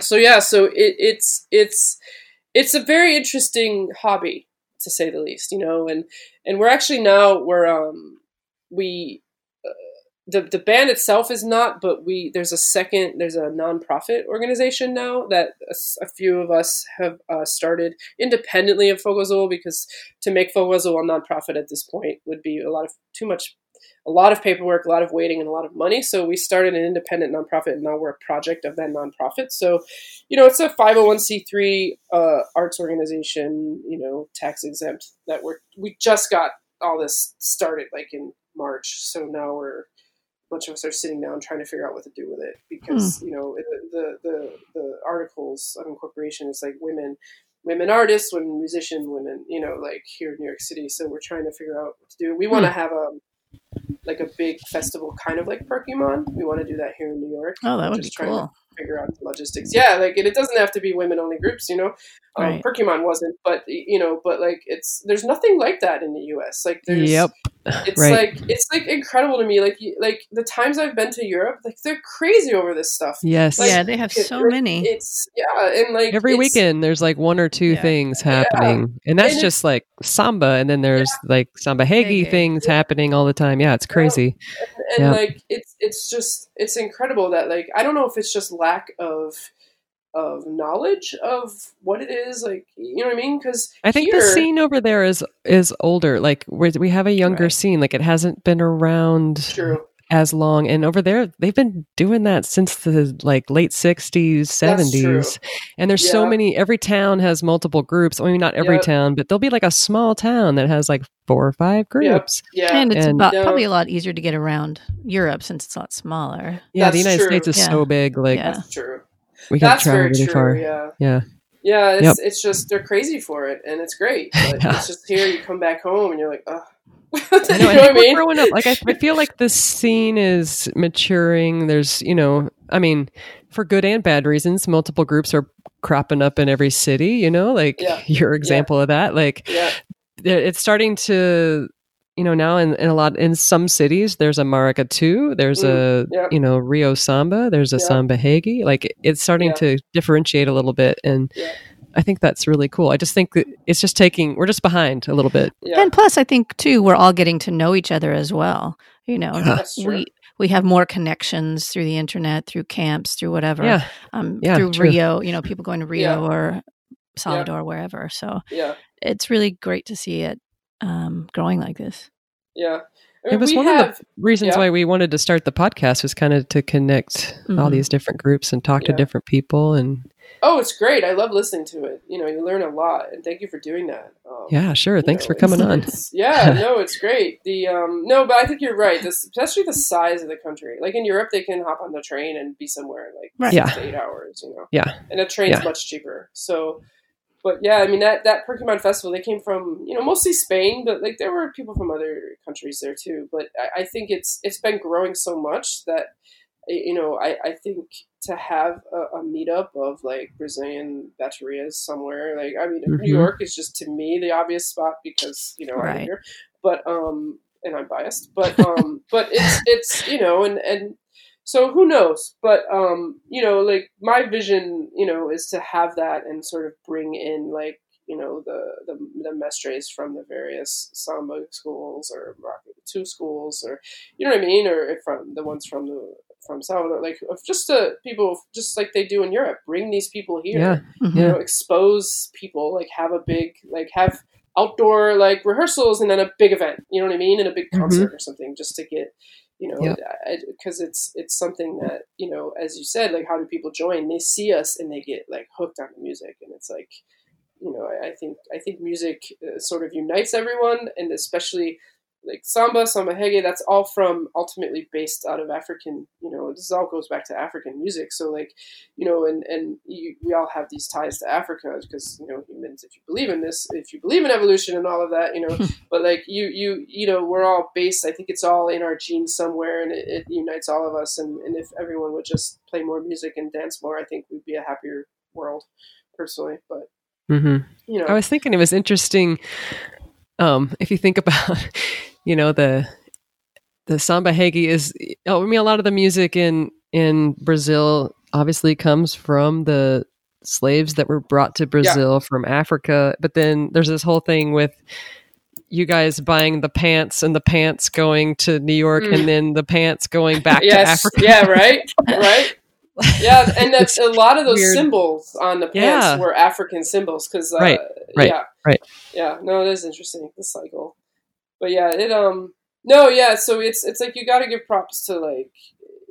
so yeah so it, it's it's it's a very interesting hobby to say the least, you know, and and we're actually now we're um we the the band itself is not, but we there's a second there's a nonprofit organization now that a, a few of us have uh, started independently of Fogo Azul because to make Fogo Azul a nonprofit at this point would be a lot of too much a lot of paperwork, a lot of waiting, and a lot of money. So we started an independent nonprofit, and now we're a project of that nonprofit. So, you know, it's a 501c3 uh, arts organization, you know, tax exempt that we're, we just got all this started like in March. So now we're, bunch of us are sitting down trying to figure out what to do with it because, hmm. you know, the, the, the articles of incorporation is like women women artists, women musicians, women, you know, like here in New York City. So we're trying to figure out what to do. We want to hmm. have a like a big festival, kind of like Perkymon. We want to do that here in New York. Oh, that would be cool. To Figure out the logistics. Yeah, like and it doesn't have to be women only groups. You know, um, Right. Perkymon wasn't, but you know, but like it's there's nothing like that in the U.S. Like there's Yep. it's Right. like it's like incredible to me. Like like the times I've been to Europe, like they're crazy over this stuff. Yes. Like, yeah, they have it- so many. It's yeah, and like Every weekend there's like one or two Yeah. things happening. And that's And just like samba and then there's like samba reggae Reggae. things happening all the time. Yeah, it's crazy. and Yeah. like it's it's just it's incredible that like I don't know if it's just lack of of knowledge of what it is like you know what I mean because I think the scene over there is is older. Like we we have a younger Right. scene. Like it hasn't been around true as long. And over there, they've been doing that since the like late sixties, That's seventies. And there's so many. Every town has multiple groups. I mean, not every Yep. town, but there'll be like a small town that has like four or five groups. yeah and it's and- about, Yeah. probably a lot easier to get around Europe since it's a lot smaller. Yeah, the United true. States is Yeah. so big. Like Yeah. that's true we can that's travel very really true far. yeah Yeah. yeah it's Yep. it's just they're crazy for it and it's great *laughs* but Yeah. it's just here you come back home and you're like oh I *laughs* you know, I think I we're mean growing up. Like I, I feel like the scene is maturing. There's, you know, I mean, for good and bad reasons, multiple groups are cropping up in every city. You know, like Yeah. *laughs* your example of that. Like yeah it's starting to, you know, now in, in a lot in some cities, there's a Maracatu, there's a, Mm, yeah. you know, Rio Samba, there's a Yeah. Samba Reggae. Like it's starting Yeah. to differentiate a little bit, and Yeah. I think that's really cool. I just think that it's just taking we're just behind a little bit. yeah And plus, I think too, we're all getting to know each other as well. You know, that's true we we have more connections through the internet, through camps, through whatever. Yeah. um, Yeah, through true. Rio. You know, people going to Rio Yeah. or Salvador, wherever. So yeah it's really great to see it um, growing like this. yeah I It was we one have, of the reasons yeah. why we wanted to start the podcast was kind of to connect all Mhm. these different groups and talk to different people and Oh, it's great. I love listening to it. You know, you learn a lot, and thank you for doing that. Um, yeah, sure. Thanks know, for coming on. yeah, no, it's great. The um, no, but I think you're right. This, especially the size of the country. Like in Europe, they can hop on the train and be somewhere in like Right. six Yeah. to eight hours. You know, Yeah. and a train's Yeah. much cheaper. So, but yeah, I mean that that Pokemon festival, they came from you know mostly Spain, but like there were people from other countries there too. But I, I think it's it's been growing so much that you know I, I think to have a, a meetup of like Brazilian baterias somewhere like I mean Mhm. New York is just to me the obvious spot because you know I'm here, but um and I'm biased, but um but it's *laughs* it's you know and and so who knows? But um you know like my vision you know is to have that and sort of bring in like you know the the, the mestres from the various samba schools or two schools or you know what i mean? Or from the ones from the from salvador like of just the people just like they do in europe bring these people here Yeah. Mhm. you know expose people like have a big like have outdoor like rehearsals and then a big event you know what i mean and a big Mhm. concert or something just to get you know Yeah. because it's it's something that you know as you said like how do people join they see us and they get like hooked on the music and it's like you know i, I think i think music uh, sort of unites everyone and especially like samba samba reggae that's all from ultimately based out of african you know this all goes back to african music so like you know and and you, we all have these ties to africa because you know humans if you believe in this if you believe in evolution and all of that you know *laughs* but like you you you know we're all based i think it's all in our genes somewhere and it, it unites all of us and, and if everyone would just play more music and dance more i think we'd be a happier world personally but mm-hmm. you know I was thinking it was interesting. Um, if you think about, you know, the the samba reggae is. oh, I mean, a lot of the music in in Brazil obviously comes from the slaves that were brought to Brazil from Africa. But then there's this whole thing with you guys buying the pants and the pants going to New York Mm. and then the pants going *laughs* back to Africa. yeah, right, right. *laughs* Yeah, and that's a lot of those Weird. symbols on the pants Yeah. were African symbols because, uh, Right, right, yeah, right. yeah. No, it is interesting the cycle, but yeah, it um, no, yeah. So it's it's like you got to give props to like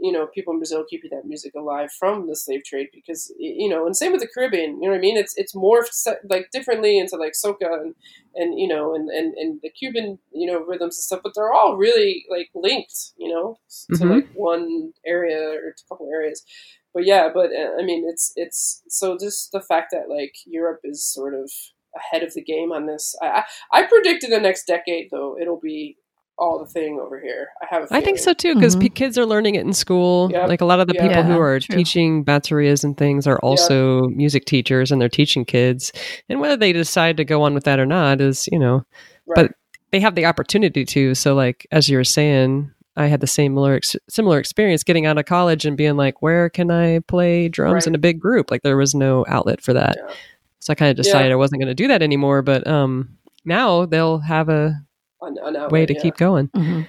you know people in Brazil keeping that music alive from the slave trade because you know, and same with the Caribbean. You know what I mean? It's it's morphed like differently into like soca and and you know and and and the Cuban you know rhythms and stuff, but they're all really like linked. You know, to Mhm. like one area or a couple areas. But yeah, but uh, I mean, it's it's so just the fact that like Europe is sort of ahead of the game on this. I I, I predict in the next decade though it'll be all the thing over here. I have. A I think so too, because Mhm. kids are learning it in school. Yep. Like a lot of the Yeah. people who are true. teaching baterias and things are also music teachers and they're teaching kids. And whether they decide to go on with that or not is, you know, Right. but they have the opportunity to. So, like as you were saying, I had the similar ex- similar experience getting out of college and being like, where can I play drums Right. in a big group? Like there was no outlet for that. Yeah. So I kind of Yeah. decided I wasn't going to do that anymore. But um, now they'll have a An- an outlet, way to yeah. keep going. Mhm.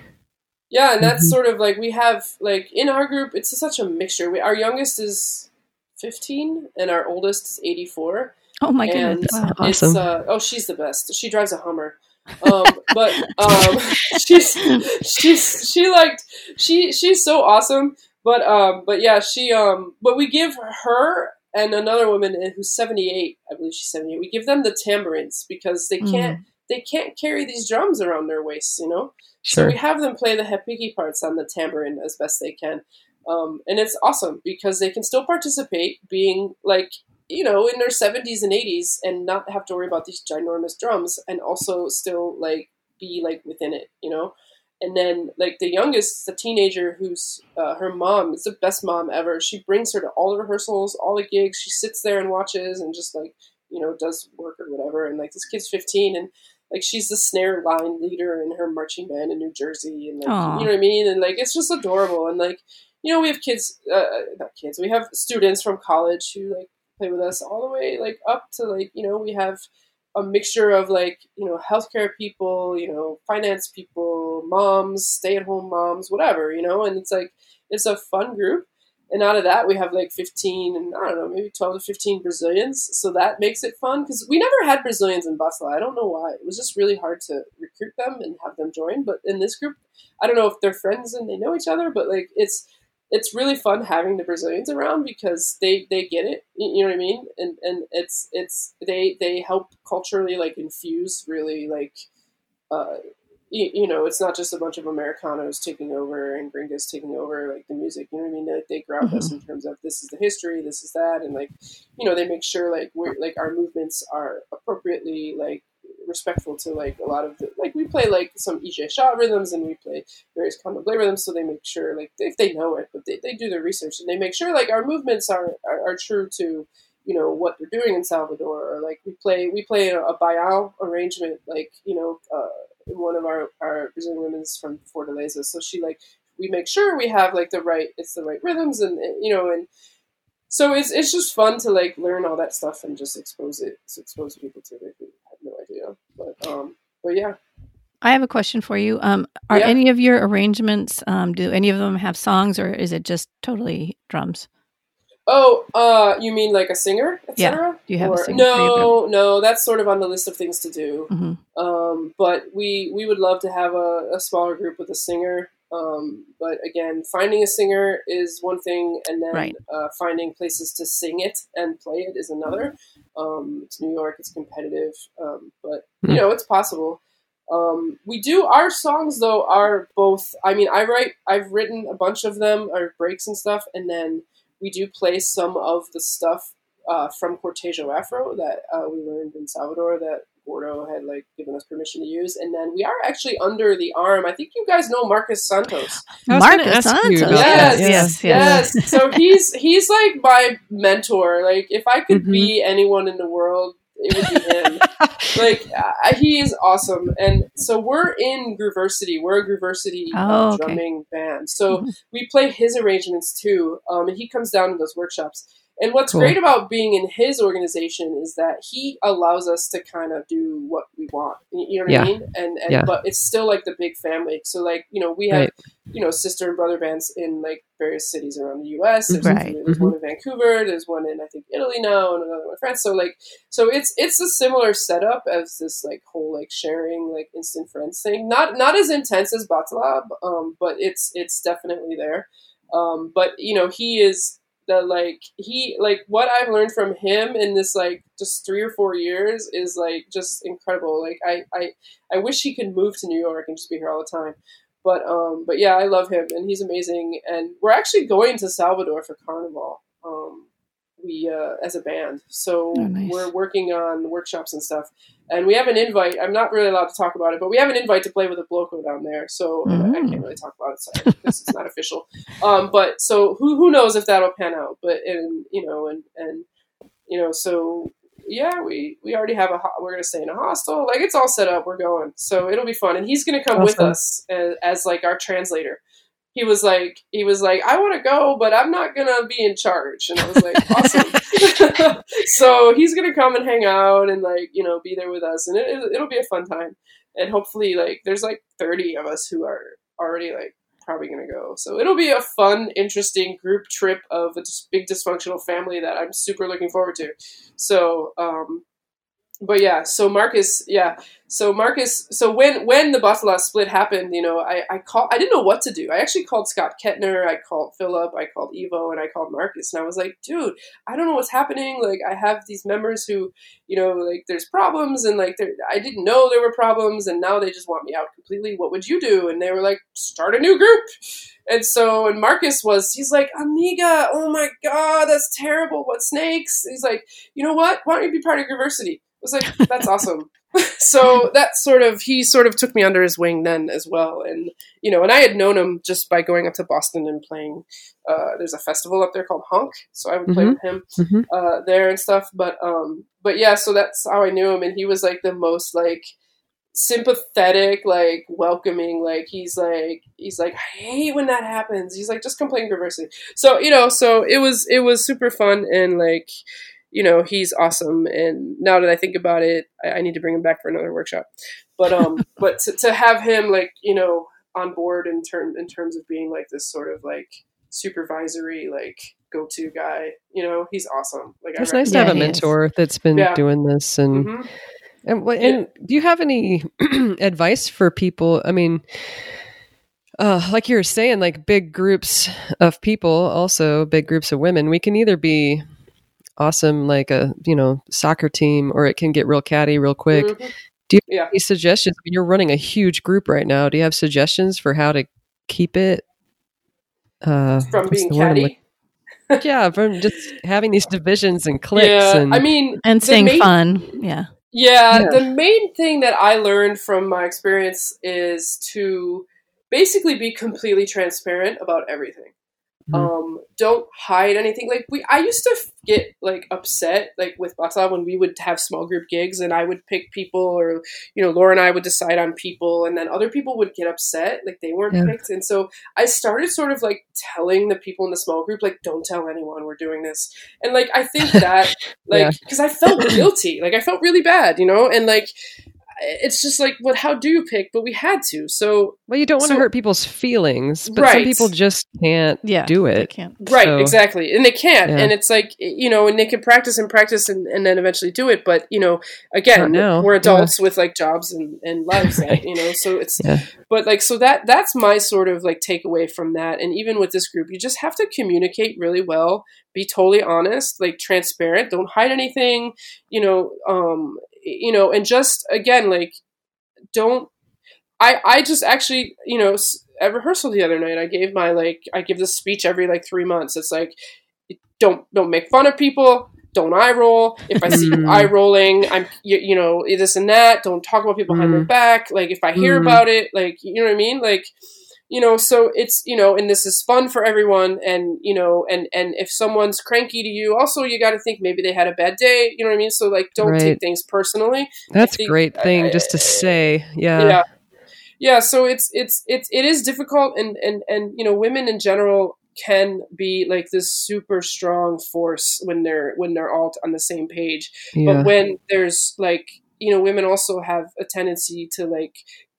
Yeah, and that's Mhm. sort of like we have like in our group, it's such a mixture. We, our youngest is fifteen, and our oldest is eighty-four. Oh my and goodness! Wow. it's Awesome. uh, oh, she's the best. She drives a Hummer. Um, but um, *laughs* she's she's she liked she she's so awesome. But um, but yeah, she um, but we give her and another woman who's seventy eight. I believe she's seventy eight. We give them the tambourines because they can't they can't carry these drums around their waists. You know. So we have them play the repique parts on the tambourine as best they can. Um, and it's awesome because they can still participate being like, you know, in their 70s and 80s and not have to worry about these ginormous drums and also still like be like within it, you know? And then like the youngest, the teenager who's uh, her mom, is the best mom ever. She brings her to all the rehearsals, all the gigs. She sits there and watches and just like, you know, does work or whatever. And like this kid's 15 and like she's the snare line leader in her marching band in New Jersey, and like Aw. you know what I mean, and like it's just adorable, and like you know we have kids, uh, not kids, we have students from college who like play with us all the way like up to like you know we have a mixture of like you know healthcare people, you know finance people, moms, stay at home moms, whatever, you know, and it's like it's a fun group. And out of that, we have like 15 and I don't know, maybe 12 to 15 Brazilians. So that makes it fun because we never had Brazilians in Batala. I don't know why. It was just really hard to recruit them and have them join. But in this group, I don't know if they're friends and they know each other, but like it's it's really fun having the Brazilians around because they they get it. You know what I mean? And and it's it's they they help culturally like infuse really like uh, you, you know, it's not just a bunch of Americanos taking over and gringos taking over like the music. You know what I mean? They, they ground us in terms of this is the history, this is that, and like, you know, they make sure like we're like our movements are appropriately like respectful to like a lot of the like we play like some ijexá rhythms and we play various candomblé rhythms, so they make sure like if they know it, but they, they do their research and they make sure like our movements are are, are true to you know what they're doing in Salvador or like we play we play a, a arrangement like you know uh, one of our our Brazilian women's from Fortaleza so she like we make sure we have like the right it's the right rhythms and you know and so it's it's just fun to like learn all that stuff and just expose it expose people to it no idea but um but yeah I have a question for you. Um, are Yeah. any of your arrangements? Um, do any of them have songs, or is it just totally drums? Oh, uh, you mean like a singer, etc.? Do you have a singer No, no, that's sort of on the list of things to do. hmm Um, but we we would love to have a, a smaller group with a singer. Um, but again, finding a singer is one thing, and then Right. uh, finding places to sing it and play it is another. Um, it's New York; it's competitive, um, but you Hmm. know it's possible. Um, we do our songs though are both. I mean, I write. I've written a bunch of them, or breaks and stuff, and then we do play some of the stuff uh, from Cortejo Afro that uh, we learned in Salvador that Gordo had like given us permission to use, and then we are actually under the arm. I think you guys know Marcus Santos. I was gonna Marcus Santos. about Yes, yes, yes. Yes. so he's he's like my mentor. Like if I could Mhm. be anyone in the world, it would be him. *laughs* like uh, he is awesome, and so we're in Grooversity. We're a Grooversity uh, Oh, okay. drumming band. So Mhm. we play his arrangements too, um, and he comes down to those workshops. And what's Cool. great about being in his organization is that he allows us to kind of do what we want. You know what Yeah. I mean? And, and Yeah. but it's still like the big family. So like you know we have Right. you know sister and brother bands in like various cities around the U.S. There's, Right. there's Mhm. one in Vancouver. There's one in I think Italy now, and another one in France. So like so it's it's a similar setup as this like whole like sharing like instant friends thing. Not not as intense as Batalab, um, but it's it's definitely there. Um, but you know he is like he like what I've learned from him in this like just three or four years is like just incredible. Like I I I wish he could move to New York and just be here all the time. But um, but yeah, I love him and he's amazing. And we're actually going to Salvador for Carnival. Um, we uh, as a band, so Oh, nice. we're working on workshops and stuff. And we have an invite. I'm not really allowed to talk about it, but we have an invite to play with a bloco down there. So and I Mhm. can't really talk about it, sorry, because it's not *laughs* official. Um, but so who who knows if that'll pan out? But and you know and and you know so yeah, we we already have a ho- we're gonna stay in a hostel. Like it's all set up. We're going, so it'll be fun. And he's gonna come with us as, as like our translator. He was like he was like I want to go, but I'm not gonna be in charge. And I was like *laughs* awesome. *laughs* so he's gonna come and hang out and like you know be there with us, and it, it, it'll be a fun time. And hopefully, like there's like 30 of us who are already like probably gonna go. So it'll be a fun, interesting group trip of a big dysfunctional family that I'm super looking forward to. So, um, but yeah, so Marcus, yeah, so Marcus, so when when the Batala split happened, you know, I I called, I didn't know what to do. I actually called Scott Kettner, I called Philip, I called Ivo, and I called Marcus, and I was like, dude, I don't know what's happening. Like, I have these members who, you know, like there's problems, and like I didn't know there were problems, and now they just want me out completely. What would you do? And they were like, start a new group. And so, and Marcus was, he's like, Amiga, oh my god, that's terrible. What snakes? He's like, you know what? Why don't you be part of Grooversity? I was like, that's awesome. *laughs* so that sort of, he sort of took me under his wing then as well. And, you know, and I had known him just by going up to Boston and playing, uh, there's a festival up there called Honk. So I would play Mhm. with him Mhm. uh, there and stuff. But, um, but yeah, so that's how I knew him. And he was like the most like, sympathetic, like welcoming. Like he's like he's like I hate when that happens. He's like just come play Grooversity. So you know, so it was it was super fun and like you know he's awesome. And now that I think about it, I, I need to bring him back for another workshop. But um, *laughs* but to, to have him like you know on board in term in terms of being like this sort of like supervisory like go to guy, you know, he's awesome. Like It's I nice to Yeah, have a he is. mentor that's been Yeah. doing this and Mhm. And, what- and do you have any *clears throat* advice for people? I mean, uh, like you were saying, like big groups of people, also big groups of women, we can either be awesome, like a you know soccer team, or it can get real catty real quick. Mhm. Do you Yeah. have any suggestions? I mean, you're running a huge group right now. Do you have suggestions for how to keep it uh, From being the word I'm catty. *laughs* yeah, from just having these divisions and cliques. Yeah, and I mean, And the staying main- fun. Yeah. Yeah, Yeah. the main thing that I learned from my experience is to basically be completely transparent about everything. Mhm. Um, don't hide anything. Like we, I used to get like upset, like with Bata when we would have small group gigs, and I would pick people, or you know, Laura and I would decide on people, and then other people would get upset, like they weren't Yeah. picked. And so I started sort of like telling the people in the small group, like, don't tell anyone we're doing this. And like I think *laughs* that, like, Yeah. because I felt *clears throat* guilty, like I felt really bad, you know, and like it's just like, what? How do you pick? But we had to. So well, you don't want to hurt people's feelings, but some people just can't Yeah. do They it. can't. Right, So- exactly. And they can't. Yeah. And it's like, you know, and they can practice and practice and, and then eventually do it. But, you know, again, now. we're Yeah. adults with like jobs and, and lives, Right. that, you know, so it's, Yeah. but like, so that, that's my sort of like takeaway from that. And even with this group, you just have to communicate really well, be totally honest, like transparent, don't hide anything, you know, um, you know, and just again, like, don't, I, I just actually, you know, at rehearsal the other night, I gave my like, I give this speech every like three months. It's like, don't don't make fun of people. Don't eye roll. If I see you Mm. eye rolling, I'm you, you know this and that. Don't talk about people behind their Mm. back. Like if I hear Mm. about it, like you know what I mean. Like you know, so it's you know, and this is fun for everyone. And you know, and and if someone's cranky to you, also you got to think maybe they had a bad day. You know what I mean. So like, don't Right. take things personally. That's a great thing I- just to say. Yeah. yeah yeah so it's it's it's it is difficult and and and you know women in general can be like this super strong force when they're when they're all on the same page Yeah. but when there's like you know women also have a tendency to like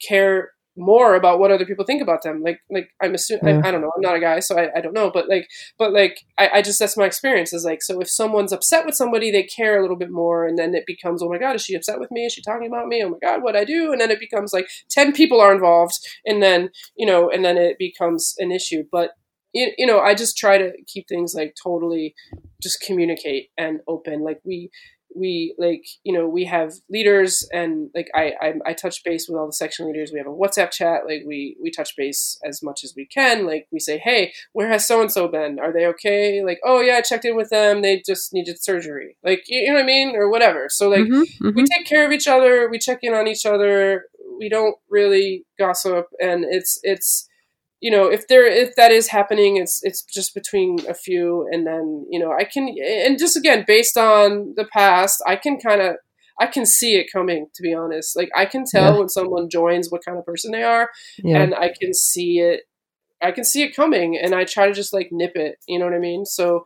care more about what other people think about them. Like like i'm assuming Yeah. I, I don't know i'm not a guy so I, I don't know but like but like I, I just that's my experience is like so if someone's upset with somebody they care a little bit more and then it becomes oh my god is she upset with me? Is she talking about me? Oh my god what i do? And then it becomes like 10 people are involved and then you know and then it becomes an issue but you, you know i just try to keep things like totally just communicate and open like we we like you know we have leaders and like I, I I touch base with all the section leaders. We have a WhatsApp chat. Like we we touch base as much as we can. Like we say, hey, where has so and so been? Are they okay? Like oh yeah, I checked in with them. They just needed surgery. Like you know what I mean or whatever. So like Mhm, mhm. we take care of each other. We check in on each other. We don't really gossip, and it's it's you know if there if that is happening, it's it's just between a few, and then you know I can and just again based on the past, I can kind of. I can see it coming, to be honest. Like I can tell Yeah. when someone joins what kind of person they are, yeah. and I can see it. I can see it coming, and I try to just like nip it. You know what I mean? So,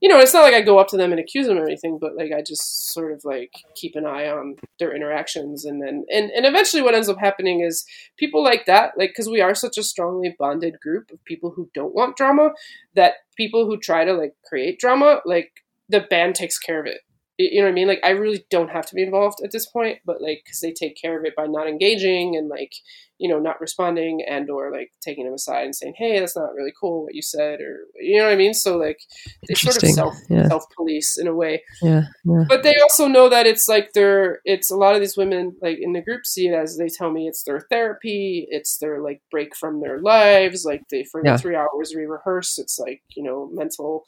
you know, it's not like I go up to them and accuse them or anything, but like I just sort of like keep an eye on their interactions, and then and and eventually, what ends up happening is people like that, like because we are such a strongly bonded group of people who don't want drama, that people who try to like create drama, like the band takes care of it. You know what I mean? Like I really don't have to be involved at this point, but like because they take care of it by not engaging and like you know not responding and or like taking them aside and saying, hey, that's not really cool what you said, or you know what I mean? So like they sort of self Yeah. self police in a way yeah. Yeah. but they also know that it's like their it's a lot of these women like in the group see it as they tell me it's their therapy it's their like break from their lives like they for Yeah. the three hours we rehearse it's like you know mental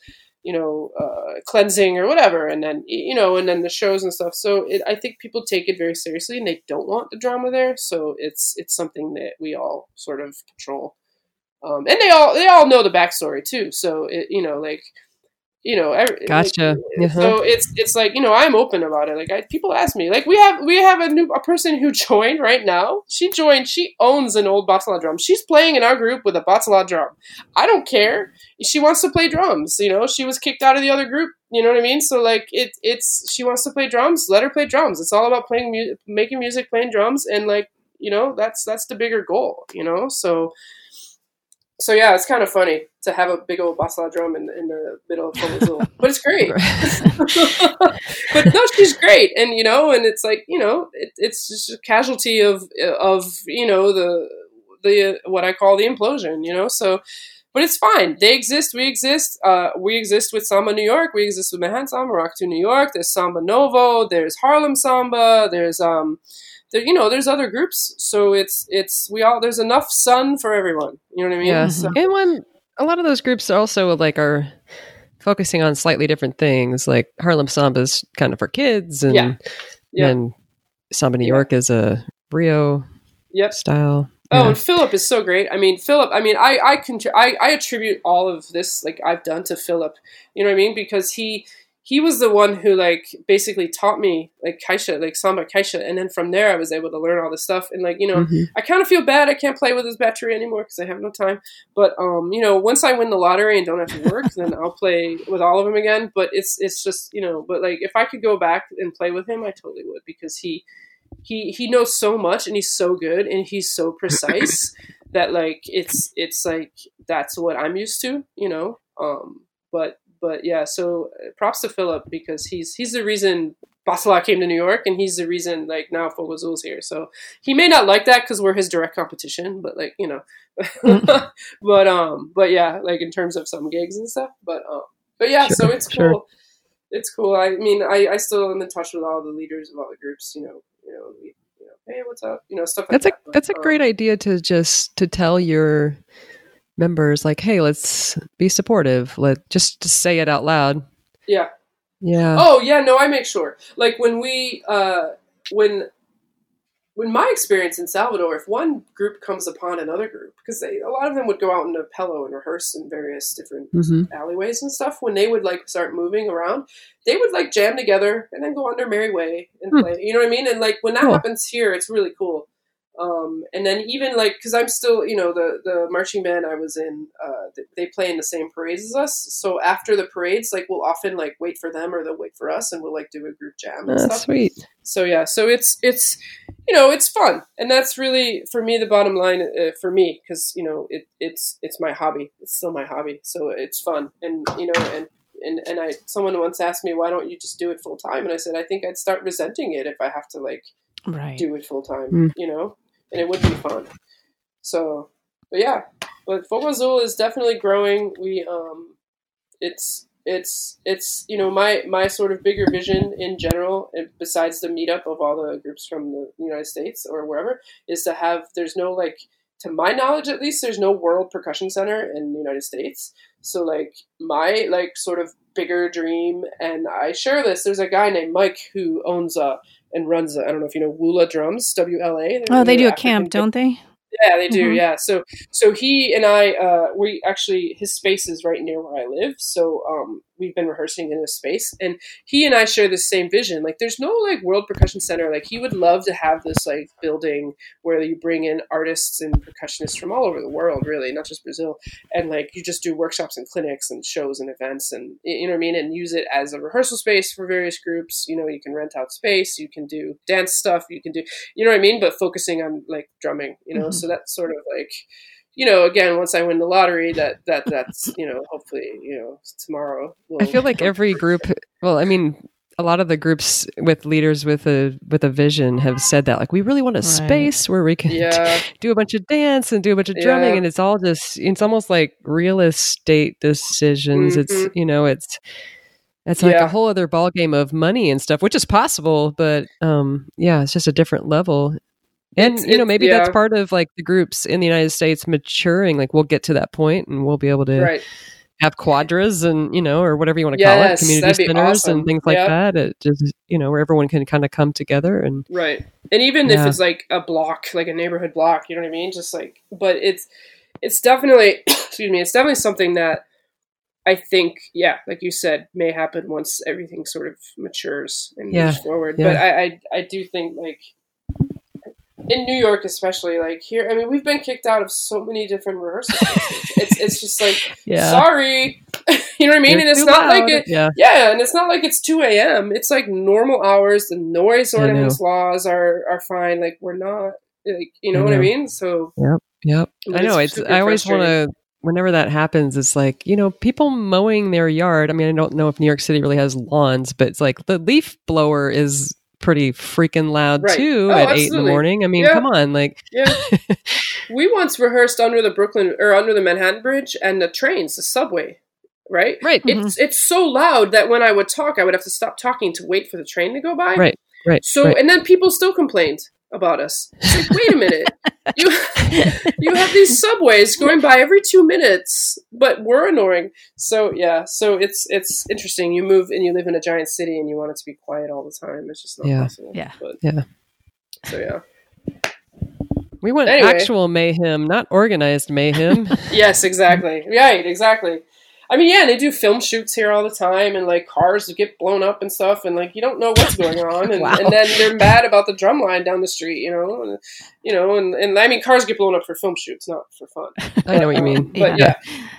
you know uh, cleansing or whatever and then you know and then the shows and stuff. So it, i think people take it very seriously and they don't want the drama there. So it's it's something that we all sort of control. Um, and they all they all know the backstory too. So it you know like you know every, Gotcha. like, Uh-huh. so it's it's like you know I'm open about it. Like I, people ask me, like we have we have a new a person who *laughs* joined right now. She joined. She owns an old Batala drum. She's playing in our group with a Batala drum. I don't care. She wants to play drums. You know, she was kicked out of the other group. You know what I mean? So like it it's she wants to play drums. Let her play drums. It's all about playing mu- making music, playing drums, and like you know that's that's the bigger goal. You know, so so yeah, it's kind of funny to have a big old batala drum in, in the middle of Fogo Azul, *laughs* but it's great. *laughs* but no, she's great, and you know, and it's like you know, it, it's just a casualty of of you know the the what I call the implosion. You know, so but it's fine. They exist. We exist. Uh, we exist with Samba New York. We exist with Manhattan Samba, Rock to New York. There's Samba Novo. There's Harlem Samba. There's um, there, you know, there's other groups. So it's it's we all there's enough sun for everyone. You know what I mean? Yeah. So, And when a lot of those groups also like are focusing on slightly different things, like Harlem Samba's kind of for kids, and Yeah. Yeah. and Samba New Yeah. York is a Rio Yep. style. Oh, Yeah. and Philip is so great. I mean, Philip. I mean, I I, contri- I I attribute all of this like I've done to Philip. You know what I mean? Because he he was the one who like basically taught me like caixa, like samba caixa, and then from there I was able to learn all this stuff. And like you know, Mhm. I kind of feel bad I can't play with his battery anymore because I have no time. But um, you know, once I win the lottery and don't have to work, *laughs* then I'll play with all of them again. But it's it's just you know, but like if I could go back and play with him, I totally would because he he he knows so much and he's so good and he's so precise *coughs* that like it's it's like that's what I'm used to, you know. Um, but but yeah, so uh, props to Philip because he's he's the reason Batala came to New York and he's the reason like now Fogo Azul's here. So he may not like that because we're his direct competition, but like you know, *laughs* but um, but yeah, like in terms of some gigs and stuff. But um, but yeah, so Sure, it's cool. sure. It's cool. I mean, I, I still am in touch with all the leaders of all the groups. You know, you know, we, you know, hey, what's up? You know, stuff like That's a that. But, that's a um, great idea to just to tell your members like, hey, let's be supportive. Let just to say it out loud. Yeah. Yeah. Oh yeah, no, I make sure. Like when we uh when when my experience in Salvador, if one group comes upon another group, because they a lot of them would go out in a Pello and rehearse in various different hmm alleyways and stuff, when they would like start moving around, they would like jam together and then go on their merry way and Hmm. play. You know what I mean? And like when that Cool. happens here, it's really cool. Um, and then even like because I'm still you know the the marching band I was in uh, they play in the same parades as us. So after the parades, like we'll often like wait for them or they'll wait for us, and we'll like do a group jam and That's stuff. sweet. So yeah, so it's it's you know it's fun, and that's really for me the bottom line uh, for me because you know it it's it's my hobby. It's still my hobby, so it's fun, and you know and. And, and I someone once asked me why don't you just do it full time and I said I think I'd start resenting it if I have to like Right. do it full time, Mm. you know, and it would be fun. So, but yeah, but Fogo Azul is definitely growing. We, um, it's, it's, it's, you know, my, my sort of bigger vision in general, besides the meetup of all the groups from the United States or wherever, is to have, there's no like, to my knowledge at least, there's no world percussion center in the United States. So like my like sort of bigger dream, and I share this. There's a guy named Mike who owns a and runs. I I don't know if you know Wula Drums, W L A. Oh, they do a camp, don't they? Yeah, they do. Mhm. Yeah. So so he and I, uh, we actually his space is right near where I live. So um, we've been rehearsing in this space, and he and I share the same vision. Like, there's no like world percussion center. Like, he would love to have this like building where you bring in artists and percussionists from all over the world, really, not just Brazil, and like you just do workshops and clinics and shows and events, and you know what I mean, and use it as a rehearsal space for various groups. You know, you can rent out space, you can do dance stuff, you can do you know what I mean? But focusing on like drumming, you know, Mhm. so that's sort of like, you know, again, once I win the lottery, that that that's you know, hopefully, you know, tomorrow. Will I feel like every group. Well, I mean, a lot of the groups with leaders with a with a vision have said that. Like, we really want a Right. space where we can yeah, *laughs* do a bunch of dance and do a bunch of drumming, Yeah. and it's all just. It's almost like real estate decisions. It's Mhm. you know, it's. It's like Yeah. a whole other ball game of money and stuff, which is possible, but um, yeah, it's just a different level. And you know, maybe that's part of like the groups in the United States maturing. Like we'll get to that point, and we'll be able to right. have quadras and you know or whatever you want to call it community centers awesome. and things like Yep. that it just you know where everyone can kind of come together and Right. And even if it's like a block, like a neighborhood block, you know what I mean? Just like but it's it's definitely *coughs* excuse me, it's definitely something that I think, yeah, like you said, may happen once everything sort of matures and Yeah, moves forward. yeah. But I, I I do think like in New York especially, like here I mean, we've been kicked out of so many different rehearsals. it's it's just like *laughs* yeah sorry. *laughs* you know what I mean? You're and it's not like it yeah yeah, and it's not like it's two a.m. It's like normal hours. The noise ordinance laws are are fine. Like we're not like you know I what I mean. So yep yep. i know it's it's i always want to whenever that happens it's like you know people mowing their yard i mean i don't know if new york city really has lawns but it's like the leaf blower is pretty freaking loud Right. too Oh, at eight in the morning i mean Yeah. come on like yeah, *laughs* we once rehearsed under the Brooklyn or under the Manhattan Bridge and the trains, the subway. Right. right mm-hmm. It's it's so loud that when I would talk, I would have to stop talking to wait for the train to go by. Right. right So right. and then people still complained about us. It's like, wait a minute, *laughs* you *laughs* you have these subways going by every two minutes, but we're annoying. So yeah, so it's it's interesting. You move and you live in a giant city and you want it to be quiet all the time. It's just not Yeah. possible. Yeah. But, Yeah. So yeah. we want Anyway. actual mayhem not organized mayhem *laughs* Yes, exactly. Right, exactly. I mean, yeah, they do film shoots here all the time, and like cars get blown up and stuff, and like you don't know what's going on, *laughs* and, Wow. and then they're mad about the drum line down the street, you know, and, you know, and, and I mean, cars get blown up for film shoots, not for fun. *laughs* i know what you mean But yeah,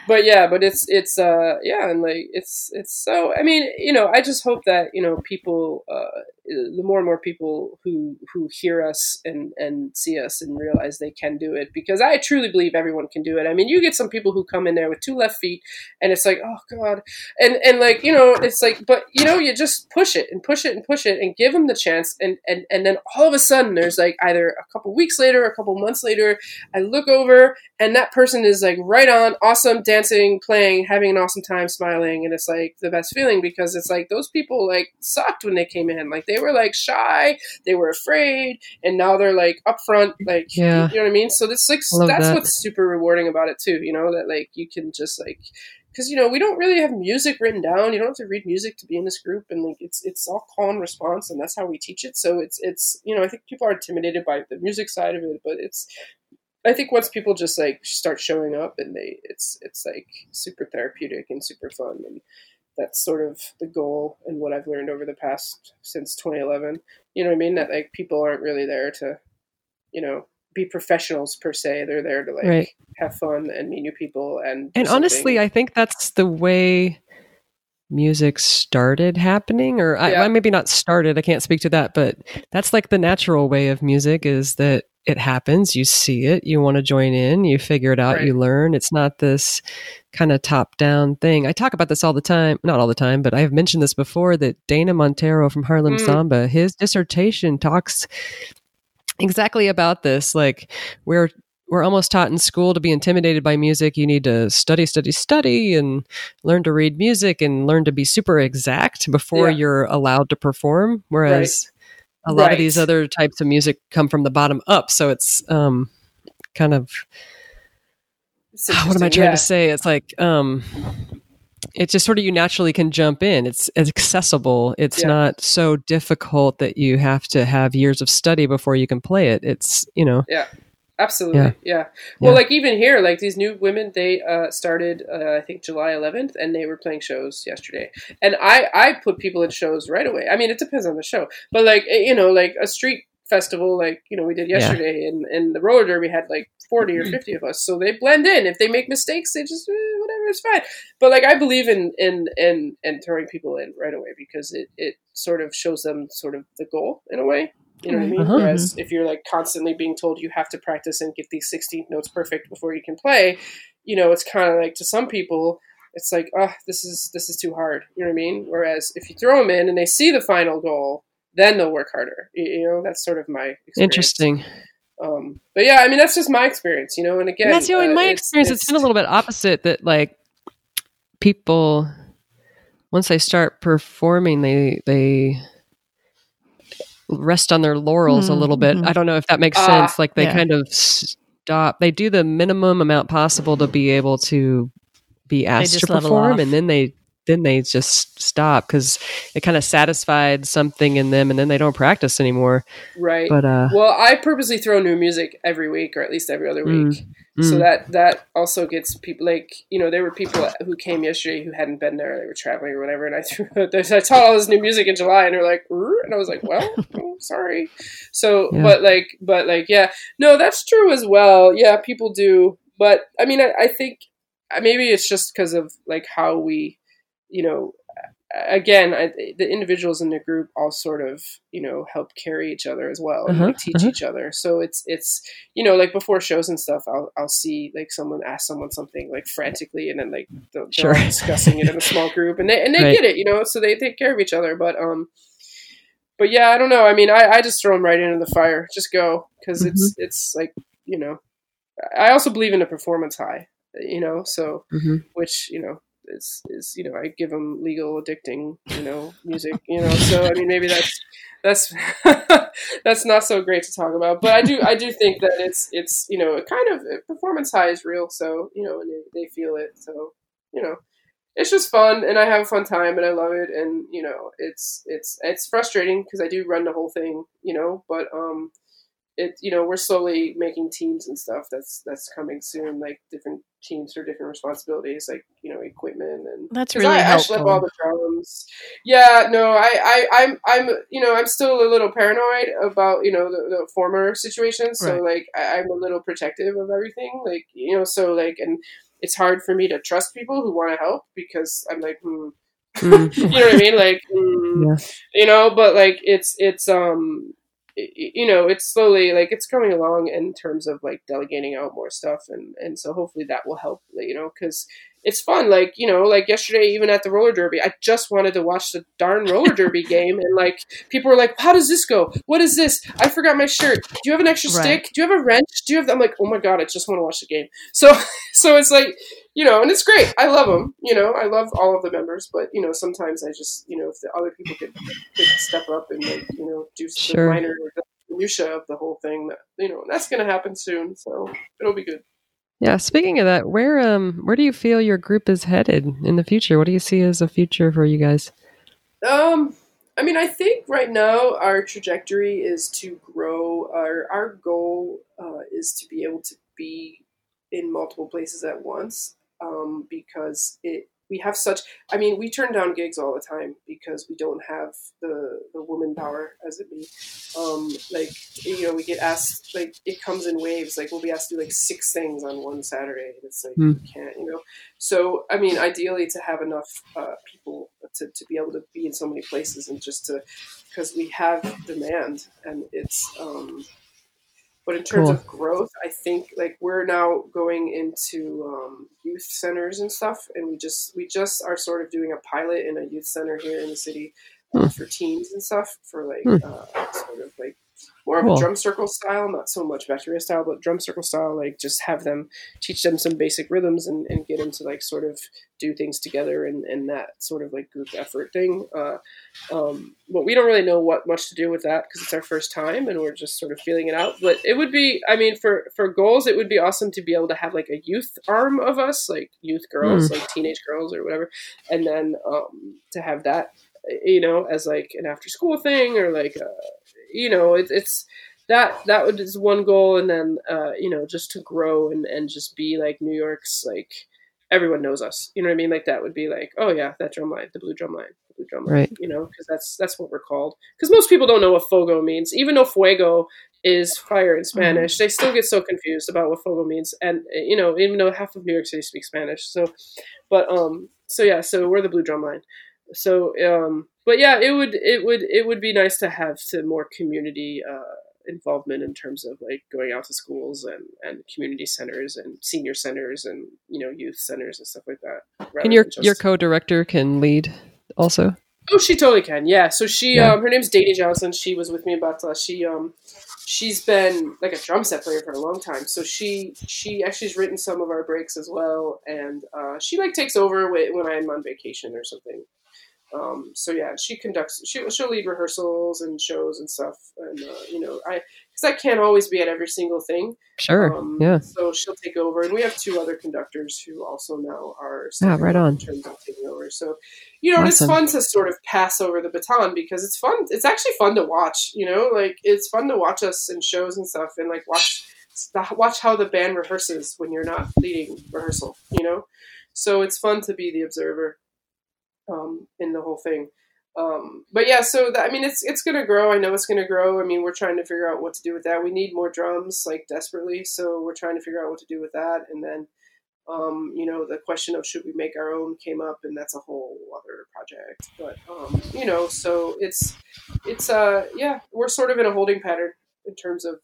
but yeah, but it's it's uh yeah, and like it's it's so. I mean, you know, I just hope that you know people, uh, the more and more people who who hear us and and see us and realize they can do it, because I truly believe everyone can do it. I mean, you get some people who come in there with two left feet, and it's like, oh god, and and like you know, it's like, but you know, you just push it and push it and push it and give them the chance, and and and then all of a sudden, there's like either a couple weeks later, a couple months later, I look over and that person is like right on, awesome, dancing, playing, having an awesome time, smiling, and it's like the best feeling because it's like those people like sucked when they came in, like they were like shy, they were afraid, and now they're like up front, like Yeah. you know what I mean. So this like that's that. what's super rewarding about it too, you know, that like you can just like because you know we don't really have music written down. You don't have to read music to be in this group, and like it's it's all call and response, and that's how we teach it. So it's it's you know I think people are intimidated by the music side of it, but it's I think once people just like start showing up and they it's it's like super therapeutic and super fun and that's sort of the goal and what I've learned over the past since 2011. You know what I mean? That like people aren't really there to, you know, be professionals per se. They're there to like Right. have fun and meet new people and And honestly, something. I think that's the way music started happening or I, well, maybe not started i can't speak to that but that's like the natural way of music is that it happens you see it you want to join in you figure it out Right. you learn it's not this kind of top down thing i talk about this all the time not all the time but i've mentioned this before that dana monteiro from harlem Mm. samba his dissertation talks exactly about this like we're we're almost taught in school to be intimidated by music. You need to study, study, study, and learn to read music and learn to be super exact before Yeah. you're allowed to perform. Whereas a lot of these other types of music come from the bottom up. So it's um, kind of *sighs* what am I trying yeah. to say? It's like um, it's just sort of you naturally can jump in. It's, it's accessible. It's Yeah. not so difficult that you have to have years of study before you can play it. It's you know Yeah. Absolutely, Yeah. yeah. Well, Yeah. like even here, like these new women, they uh, started uh, I think July 11th, and they were playing shows yesterday. And I I put people in shows right away. I mean, it depends on the show, but like eh, you know, like a street festival, like you know we did Yeah. yesterday, and and the roller derby had like 40 or *clears throat* 50 of us, so they blend in. If they make mistakes, they just eh, whatever, it's fine. But like I believe in in in in throwing people in right away because it it sort of shows them sort of the goal in a way. You know what I mean? Uh-huh. Whereas if you're like constantly being told you have to practice and get these 16 notes perfect before you can play, you know, it's kind of like to some people, it's like, oh, this is this is too hard. You know what I mean? Whereas if you throw them in and they see the final goal, then they'll work harder. You, you know, that's sort of my experience. interesting. Um, but yeah, I mean, that's just my experience. You know, and again, And that's you know, in uh, my it's- experience, it's been a little bit opposite. That like people, once they start performing, they they rest on their laurels a Mm, little bit. mhm. I don't know if that makes Ah, sense. Like they yeah. kind of stop. They do the minimum amount possible to be able to be asked to perform, and then they then they just stop because it kind of satisfied something in them, and then they don't practice anymore. right. But uh, well, I purposely throw new music every week, or at least every other week. So mm, that that also gets people like you know there were people who came yesterday who hadn't been there they were traveling or whatever and I *laughs* threw I taught all this new music in July and they're like and I was like well *laughs* oh, sorry so Yeah. but like but like yeah no that's true as well yeah people do but I mean I, I think uh, maybe it's just because of like how we you know again I, the individuals in the group all sort of you know help carry each other as well and Uh-huh, like teach uh-huh. each other so it's it's you know, like before shows and stuff, I'll I'll see like someone ask someone something like frantically, and then like they're, they're discussing it in a small group, and they and they Right. get it, you know, so they take care of each other. But um, but yeah, I don't know. I mean, I I just throw them right into the fire, just go because it's Mm-hmm. it's like you know, I also believe in a performance high, you know, so mhm. which you know is is you know I give them legal addicting you know music you know so I mean maybe that's that's *laughs* that's not so great to talk about but I do I do think that it's it's you know a kind of performance high is real so you know and they, they feel it so you know it's just fun and I have a fun time and I love it and you know it's it's it's frustrating because I do run the whole thing you know but um it you know we're slowly making teams and stuff that's that's coming soon like different teams for different responsibilities like you know equipment and that's really I, I helpful. schlep all the drums yeah no I, I i'm i'm you know i'm still a little paranoid about you know the, the former situation so Right. like I, i'm a little protective of everything like you know so like and it's hard for me to trust people who want to help because i'm like hmm Mm. *laughs* you know what I mean? Like, mm, *laughs* Yeah. you know, but like it's it's um, you know, it's slowly like it's coming along in terms of like delegating out more stuff, and and so hopefully that will help, you know, because it's fun. Like you know, like yesterday, even at the roller derby, I just wanted to watch the darn roller derby *laughs* game, and like people were like, "How does this go? What is this? I forgot my shirt. Do you have an extra Right. stick? Do you have a wrench? Do you have?" I'm like, "Oh my god, I just want to watch the game." So *laughs* so it's like you know, and it's great. I love them. You know, I love all of the members, but you know, sometimes I just, you know, if the other people could, could step up and like, you know, do Sure. the minor minutia of the whole thing, that you know, that's going to happen soon. So it'll be good. Yeah, speaking of that, where um where do you feel your group is headed in the future? What do you see as a future for you guys? Um, I mean, I think right now our trajectory is to grow. Our our goal uh, is to be able to be in multiple places at once, um, because it we have such i mean we turn down gigs all the time because we don't have the the woman power as it be. Um like you know we get asked like it comes in waves. Like we'll be asked to do like six things on one saturday and it's like Hmm. we can't you know? So i mean ideally to have enough uh, people to, to be able to be in so many places and just to because we have demand and it's um but in terms Cool. of growth, I think like we're now going into um, youth centers and stuff, and we just we just are sort of doing a pilot in a youth center here in the city uh, Hmm. for teens and stuff for like Hmm. uh, sort of like more of Cool. a drum circle style, not so much bateria style, but drum circle style. Like just have them teach them some basic rhythms and, and get them to like sort of do things together and, and that sort of like group effort thing. Uh, um, but we don't really know what much to do with that because it's our first time and we're just sort of feeling it out. But it would be, I mean, for for goals, it would be awesome to be able to have like a youth arm of us, like youth girls, like teenage girls or whatever, and then um, to have that, you know, as like an after school thing or like, uh, you know, it, it's that that would is one goal, and then uh, you know, just to grow and and just be like New York's like everyone knows us. You know what I mean? Like that would be like, oh yeah, that drum line, the blue drum line, the blue drum line. Right. You know, because that's that's what we're called. Because most people don't know what fogo means, even though fuego is fire in Spanish. They still get so confused about what fogo means, and uh, you know, even though half of New York City speaks Spanish. So, but um, so yeah, so we're the blue drum line. So um, but yeah, it would it would it would be nice to have some more community. Uh, involvement in terms of like going out to schools and, and community centers and senior centers and you know youth centers and stuff like that. And your just- your co-director can lead also. Oh, she totally can. Yeah. So she, Yeah. um, her name's Dady Johnson. She was with me in Batala. She, um, she's been like a drum set player for a long time. So she, she actually has written some of our breaks as well, and uh, she like takes over when I'm on vacation or something. Um, so yeah, she conducts. She, she'll lead rehearsals and shows and stuff. And uh, you know, I because I can't always be at every single thing. Sure. Um, yeah. So she'll take over, and we have two other conductors who also now are Ah, stepping right on. in terms of taking over. So you know, and it's fun to sort of pass over the baton because it's fun. It's actually fun to watch. You know, like it's fun to watch us in shows and stuff, and like watch watch how the band rehearses when you're not leading rehearsal. You know, so it's fun to be the observer um, in the whole thing. Um, but yeah, so that, I mean, it's it's gonna grow. I know it's gonna grow. I mean, we're trying to figure out what to do with that. We need more drums, like desperately. So we're trying to figure out what to do with that. And then, um, you know, the question of should we make our own came up, and that's a whole other project. But um, you know, so it's it's uh yeah, we're sort of in a holding pattern in terms of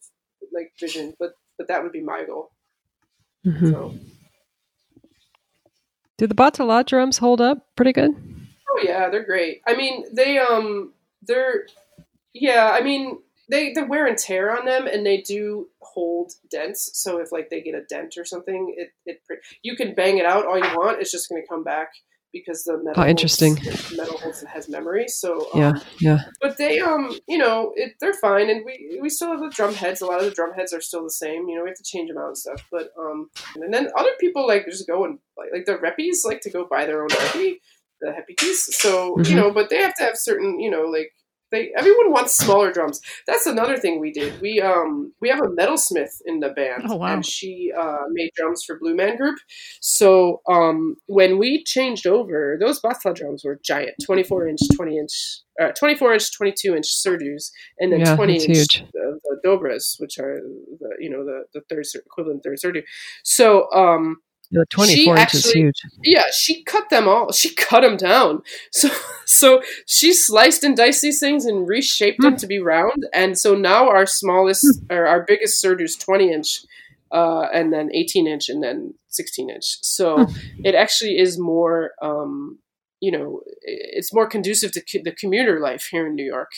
like vision. But but that would be my goal. Mhm. So Do the Batala drums hold up pretty good? Oh yeah, they're great. I mean, they um, they're yeah. I mean, they the wear and tear on them, and they do hold dents. So if like they get a dent or something, it it you can bang it out all you want. It's just going to come back because the metal. Oh, interesting. Holds, metal holds has memory. So um, Yeah. Yeah. but they um you know it, they're fine and we we still have the drum heads a lot of the drum heads are still the same you know we have to change them out and stuff but um and then other people like just go and like, like the reppies like to go buy their own reppy the happy piece so Mhm. you know but they have to have certain you know like they everyone wants smaller drums that's another thing we did we um we have a metalsmith in the band Oh, wow. and she uh made drums for blue man group so um, when we changed over, those Batala drums were giant, 24 inch, 20 inch, uh, 24 inch, 22 inch Surdos, and then Yeah, 20 inch the, the Dobras, which are the you know the the third equivalent third Surdo. So um, The 24 inch is actually- huge. yeah, she cut them all. She cut them down. *laughs* So so she sliced and diced these things and reshaped them to be round. And so now our smallest or our biggest Surdo's 20 inch. Uh, and then 18 inch and then 16 inch. So it actually is more, um, you know, it's more conducive to co- the commuter life here in New York.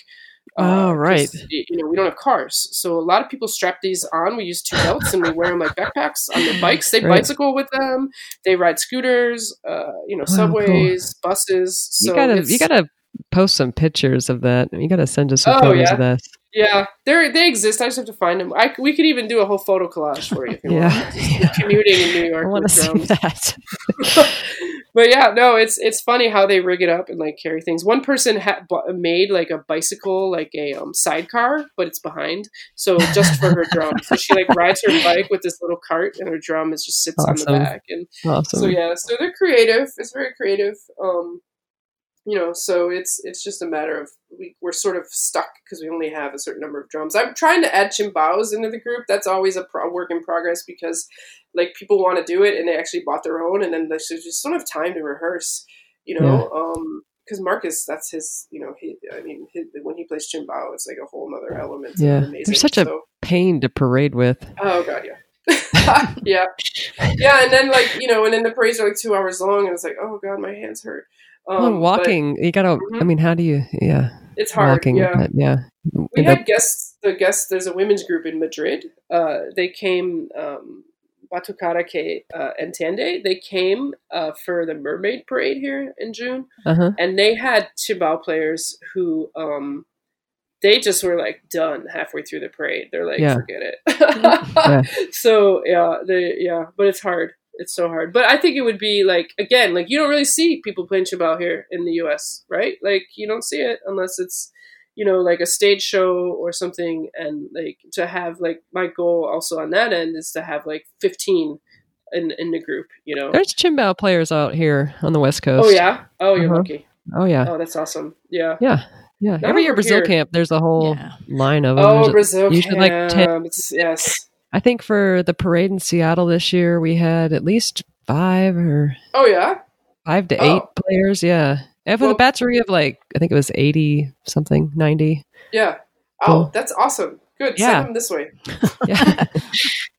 Uh, Oh, 'cause, right. You know, we don't have cars, so a lot of people strap these on. We use two belts and we wear them like backpacks on their *laughs* bikes. They Right. bicycle with them. They ride scooters. Uh, you know, Oh, cool. subways, buses. So you gotta you gotta post some pictures of that. You gotta send us some Oh, photos yeah. of that. Yeah, they they exist. I just have to find them. I, we could even do a whole photo collage for you if you Yeah. want. Just commuting in New York. I want to with see drums. that. *laughs* but yeah, no, it's it's funny how they rig it up and like carry things. One person ha- bu- made like a bicycle, like a um, sidecar, but it's behind, so just for her drum. So she like rides her bike with this little cart, and her drum is just sits on the back. And Awesome. so yeah, so they're creative. It's very creative. Um, you know, so it's it's just a matter of we we're sort of stuck because we only have a certain number of drums. I'm trying to add chimbaos into the group. That's always a pro- work in progress because like people want to do it and they actually bought their own and then they just don't have time to rehearse. You know, um, because Marcus, that's his. You know, he. I mean, his, when he plays timbal, it's like a whole other element. Yeah, they're such a- Pain to parade with. Oh god, yeah. *laughs* *laughs* yeah. Yeah, and then like, you know, and then the parades are like two hours long and it's like, oh god, my hands hurt. Um, well, walking, you gotta. I Mhm. mean, how do you? Yeah, it's hard. walking. yeah. but yeah. We had guests the guests there's a women's group in Madrid. Uh they came um Batucada que uh, Entende. They came uh, for the Mermaid Parade here in June, uh-huh. and they had timbal players who um they just were like done halfway through the parade. They're like, Yeah. forget it. *laughs* *laughs* So yeah, they yeah, but it's hard. It's so hard. But I think it would be like again, like you don't really see people playing timbal here in the U.S. Right? Like you don't see it unless it's you know like a stage show or something. And like to have like my goal also on that end is to have like fifteen in in the group. You know. There's chimbao players out here on the West Coast. Oh yeah. Oh, you're Uh-huh. lucky. Oh yeah. Oh, that's awesome. Yeah. Yeah. Yeah. Not Every year Brazil here. camp, there's a whole Yeah. line of them. Oh, There's a- Brazil usually like 10 camps. Yes. I think for the parade in Seattle this year, we had at least five or Oh yeah. five to Oh. eight players. Yeah. And with Well- a battery of like, I think it was 80 something, 90. Yeah. Oh, Cool. that's awesome. Good. Yeah. Send them this way. *laughs* *laughs* Yeah. Yeah.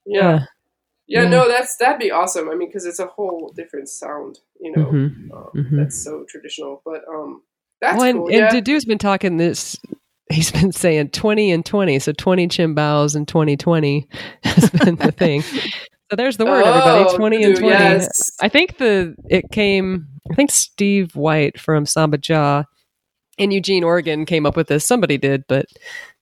Yeah. Yeah. No, that's that'd be awesome. I mean, because it's a whole different sound. You know, Mhm. um, Mhm. that's so traditional. But um, that's well, and, cool. and yeah. Dudu's been talking this. He's been saying 20 and 20. So 20 chimbaos and 2020 has been the thing. So there's the word, everybody. Oh, 20 and 20. Yes. I think the it came. I think Steve White from Samba Ja in Eugene, Oregon, came up with this. Somebody did, but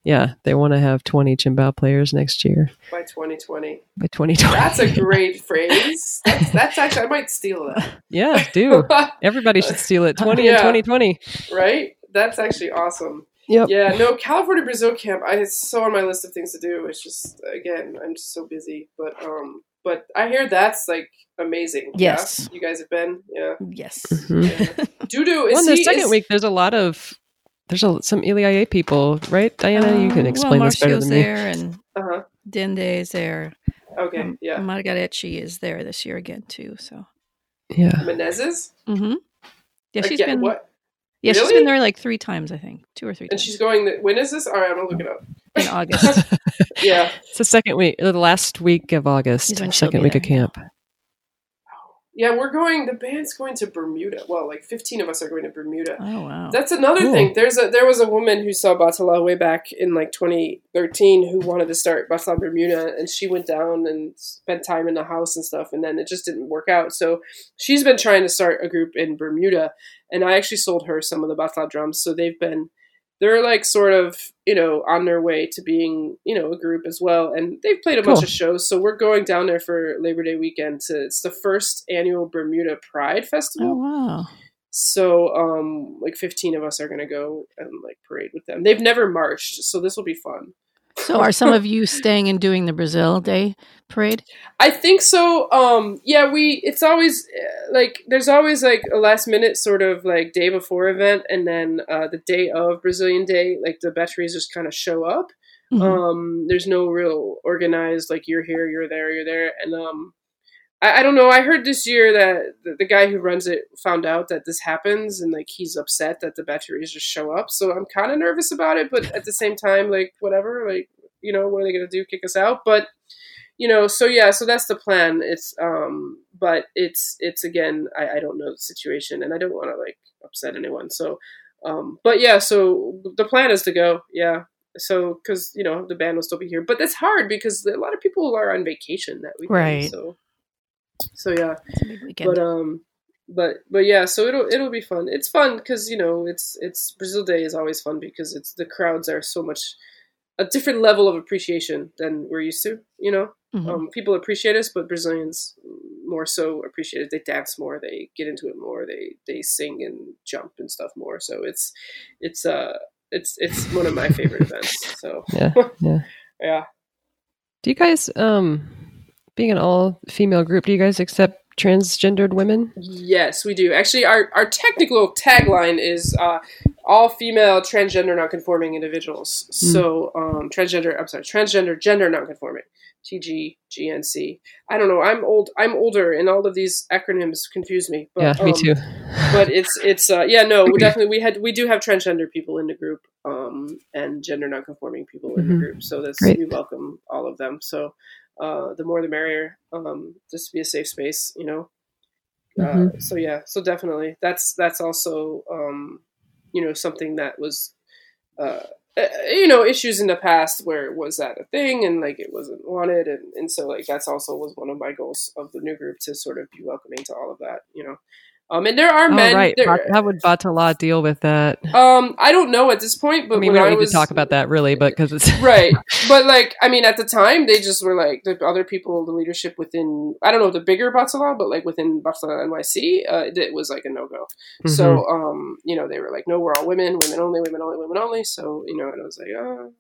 yeah, they want to have 20 chimbao players next year By 2020. by 2020. That's a great *laughs* phrase. That's, that's actually I might steal that. yeah, do *laughs* everybody should steal it. 20 Yeah. and 2020. right? That's actually awesome. Yep. Yeah, no, California Brazil camp. I it's so on my list of things to do. It's just again, I'm just so busy. But um, but I hear that's like amazing. Yeah? Yes. you guys have been. Yeah, Yes. Mhm. yeah. Dudu is Well, in the he? second is, week, there's a lot of there's a, some Ilê Aiyê people, right? Diana, you can Uh, explain well, this better Marcio's than me. there and Uh-huh. Dende is there. Okay, Um, yeah. Margareth is there this year again too. So. Yeah. Menezes. Mm-hmm. Yeah, she's Again, been. what? Yeah, she's been there like three times, I think, two or three And times she's going. The, when is this? All right, I'm gonna look it up. in *laughs* August. Yeah. It's the second week, the last week of August, Is when she'll second week of there, yeah. camp. Yeah, we're going. The band's going to Bermuda. Well, like 15 of us are going to Bermuda. oh wow. That's another Cool. thing. There's a there was a woman who saw Batala way back in like 2013 who wanted to start Batala Bermuda, and she went down and spent time in the house and stuff, and then it just didn't work out. So she's been trying to start a group in Bermuda, and I actually sold her some of the Batala drums. So they've been they're like sort of you know on their way to being you know a group as well, and they've played a bunch of shows. So we're going down there for Labor Day weekend. To it's the first annual Bermuda Pride Festival. oh wow. So, um, like 15 of us are going to go and like parade with them. They've never marched, so this will be fun. So are some of you staying and doing the Brazil Day parade? I think so. Um, yeah, we, it's always uh, like, there's always like a last minute sort of like day before event, and then uh, the day of Brazilian Day, like the batteries just kind of show up. Mhm. Um, there's no real organized, like you're here, you're there, you're there. And, um, I, I don't know. I heard this year that the, the guy who runs it found out that this happens and like he's upset that the batteries just show up. So I'm kind of nervous about it, but at the same time, like whatever, like, you know, what are they going to do? Kick us out? But, you know, so yeah, so that's the plan. It's, um, but it's, it's again, I, I don't know the situation and I don't want to like upset anyone. So, um, but yeah, so the plan is to go. Yeah. So, because you know the band will still be here, but that's hard because a lot of people are on vacation that weekend. Right. So, so yeah, It's a big weekend. but um, but but yeah, so it'll it'll be fun. It's fun because you know it's it's Brazil Day is always fun because it's the crowds are so much a different level of appreciation than we're used to. You know, Mhm. um, people appreciate us, but Brazilians more so appreciate it. They dance more, they get into it more, they they sing and jump and stuff more. So it's it's uh it's it's one of my favorite *laughs* events. So Yeah. Yeah. *laughs* yeah. Do you guys, um, being an all female group, do you guys accept transgendered women? Yes, we do. Actually, our, our technical tagline is uh, all female transgender nonconforming individuals. So, um, transgender, I'm sorry, transgender gender nonconforming. TGGNC. I don't know. I'm old. I'm older, and all of these acronyms confuse me. But, yeah, me um, too. But it's it's uh, yeah no we definitely we had we do have transgender people in the group um, and gender nonconforming people in Mhm. the group. So that's Great. we welcome all of them. So uh, the more the merrier. Um, just to be a safe space, you know. Uh, Mhm. so yeah, so definitely that's that's also um, you know something that was uh, uh, you know issues in the past where was that a thing and like it wasn't wanted and, and so like that's also was one of my goals of the new group to sort of be welcoming to all of that you know um and there are Oh, men right. there- How would Batala deal with that? um I don't know at this point but I mean, we don't I need was to talk about that really, but because it's right *laughs* but like i mean at the time they just were like the other people the leadership within i don't know the bigger Batala, but like within Batala nyc uh, it was like a no-go Mhm. so um you know they were like no we're all women women only women only women only so you know and i was like oh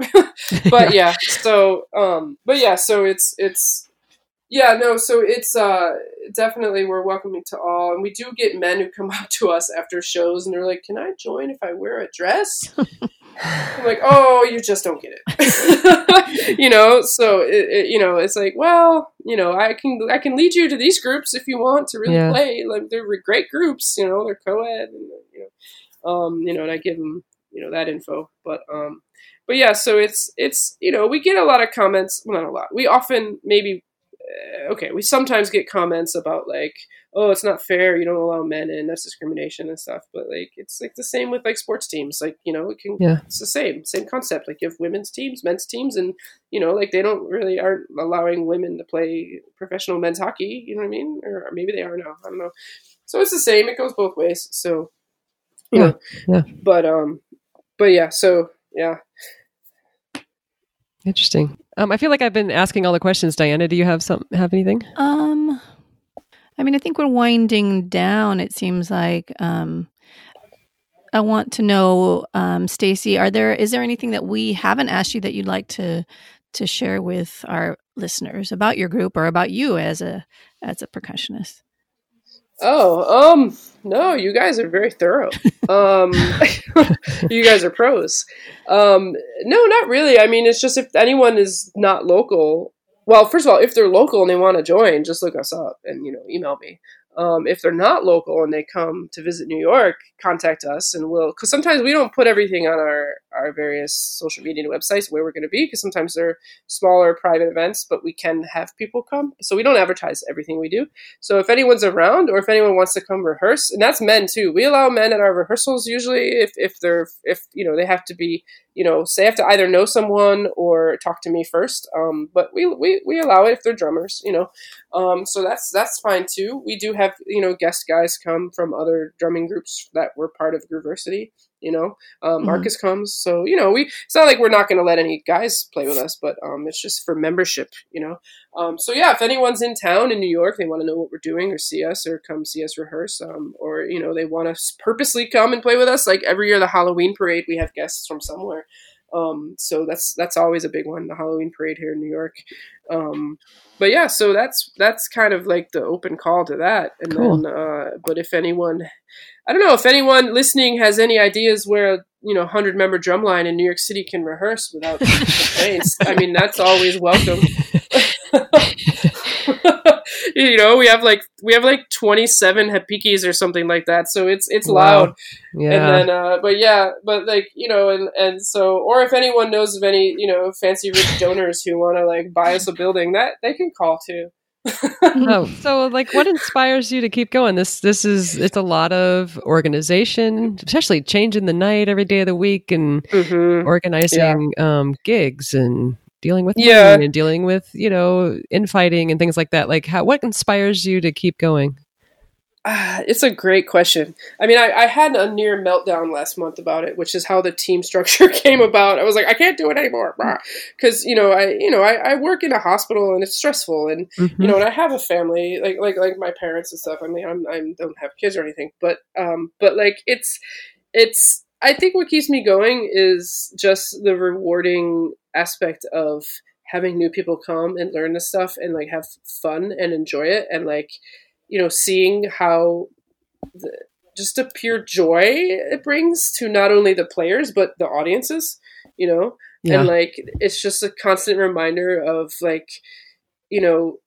*laughs* but *laughs* yeah so um but yeah so it's it's yeah no so it's uh definitely we're welcoming to all and we do get men who come *laughs* up to us after shows and they're like can i join if i wear a dress *laughs* i'm like oh you just don't get it *laughs* you know so it, it, you know it's like well you know i can i can lead you to these groups if you want to really Yeah. play like they're great groups you know they're co-ed and you know um you know and i give them you know that info but um but yeah so it's it's you know we get a lot of comments well not a lot we often maybe okay we sometimes get comments about like oh it's not fair you don't allow men in that's discrimination and stuff but like it's like the same with like sports teams like you know it can Yeah. it's the same same concept like you have women's teams men's teams and you know like they don't really aren't allowing women to play professional men's hockey you know what i mean or maybe they are now i don't know so it's the same it goes both ways so you Yeah, yeah. but um but yeah so yeah Interesting. Um, I feel like I've been asking all the questions. Diana, do you have some have anything? Um, I mean, I think we're winding down. It seems like. Um, I want to know, um, Stacy, are there is there anything that we haven't asked you that you'd like to to share with our listeners about your group or about you as a as a percussionist? Oh, um, no, you guys are very thorough. Um, *laughs* you guys are pros. Um, no, not really. I mean, it's just if anyone is not local, well, first of all, if they're local and they want to join, just look us up and, you know, email me. Um, if they're not local and they come to visit New York, contact us and we'll, because sometimes we don't put everything on our, our various social media websites where we're going to be, because sometimes they're smaller private events, but we can have people come. So we don't advertise everything we do. So if anyone's around or if anyone wants to come rehearse, and that's men too, we allow men at our rehearsals usually if, if they're if you know they have to be you know so have to either know someone or talk to me first. Um, but we, we we allow it if they're drummers, you know. Um, so that's that's fine too. We do have you know guest guys come from other drumming groups that were part of Grooversity. You know, um. Marcus comes, so you know we. It's not like we're not going to let any guys play with us, but um, it's just for membership. You know, um, so yeah, if anyone's in town in New York, they want to know what we're doing or see us or come see us rehearse, um, or you know they want to purposely come and play with us. Like every year, the Halloween parade, we have guests from somewhere. Um, so that's that's always a big one, the Halloween parade here in New York. Um, but yeah, so that's that's kind of like the open call to that. And Cool. then, uh, but if anyone, I don't know if anyone listening has any ideas where you know hundred member drumline in New York City can rehearse without *laughs* complaints. I mean, that's always welcome. *laughs* you know, we have like we have like twenty seven repiques or something like that. So it's it's Wow. loud. Yeah. And then, uh, but yeah, but like you know, and and so, or if anyone knows of any you know fancy rich donors who want to like buy us a building, that they can call too. Oh, *laughs* so like what inspires you to keep going? This this is it's a lot of organization, especially changing the night every day of the week and Mm-hmm. organizing um gigs and dealing with Yeah. and dealing with, you know, infighting and things like that. Like how what inspires you to keep going? Uh, *sighs* it's a great question. I mean, I, I, had a near meltdown last month about it, which is how the team *laughs* structure came about. I was like, I can't do it anymore, because you know, I you know, I, I, work in a hospital and it's stressful, and mm-hmm. you know, and I have a family, like like like my parents and stuff. I mean, I'm I don't have kids or anything, but um, but like it's it's. I think what keeps me going is just the rewarding aspect of having new people come and learn this stuff and like have fun and enjoy it and like you know, seeing how the, just a pure joy it brings to not only the players but the audiences, you know, yeah. and like it's just a constant reminder of like, you know,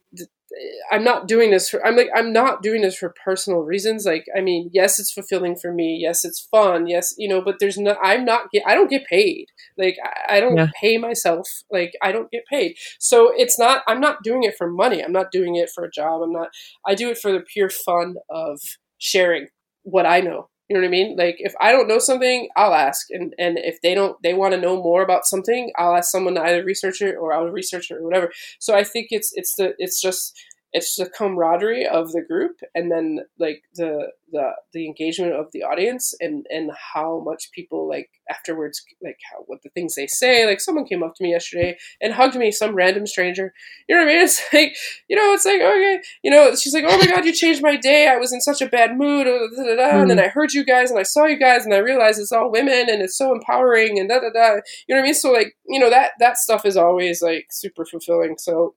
I'm not doing this for I'm like I'm not doing this for personal reasons. Like I mean, yes, it's fulfilling for me. Yes, it's fun. Yes, you know, but there's no I'm not get I don't get paid. Like I, I don't yeah. pay myself. Like I don't get paid. So it's not I'm not doing it for money. I'm not doing it for a job. I'm not I do it for the pure fun of sharing what I know. You know what I mean? Like if I don't know something, I'll ask, and and if they don't, they want to know more about something, I'll ask someone to either research it or I'll research it or whatever. So I think it's it's the it's just it's the camaraderie of the group and then like the the the engagement of the audience and and how much people like afterwards like how what the things they say. Like someone came up to me yesterday and hugged me some random stranger. You know what i mean? *laughs* It's like you know it's like okay you know she's like oh my god you changed my day. I was in such a bad mood. Mm. and then i heard you guys and i saw you guys and i realized it's all women and it's so empowering and da da da. You know what i mean? So like you know that that stuff is always like super fulfilling. So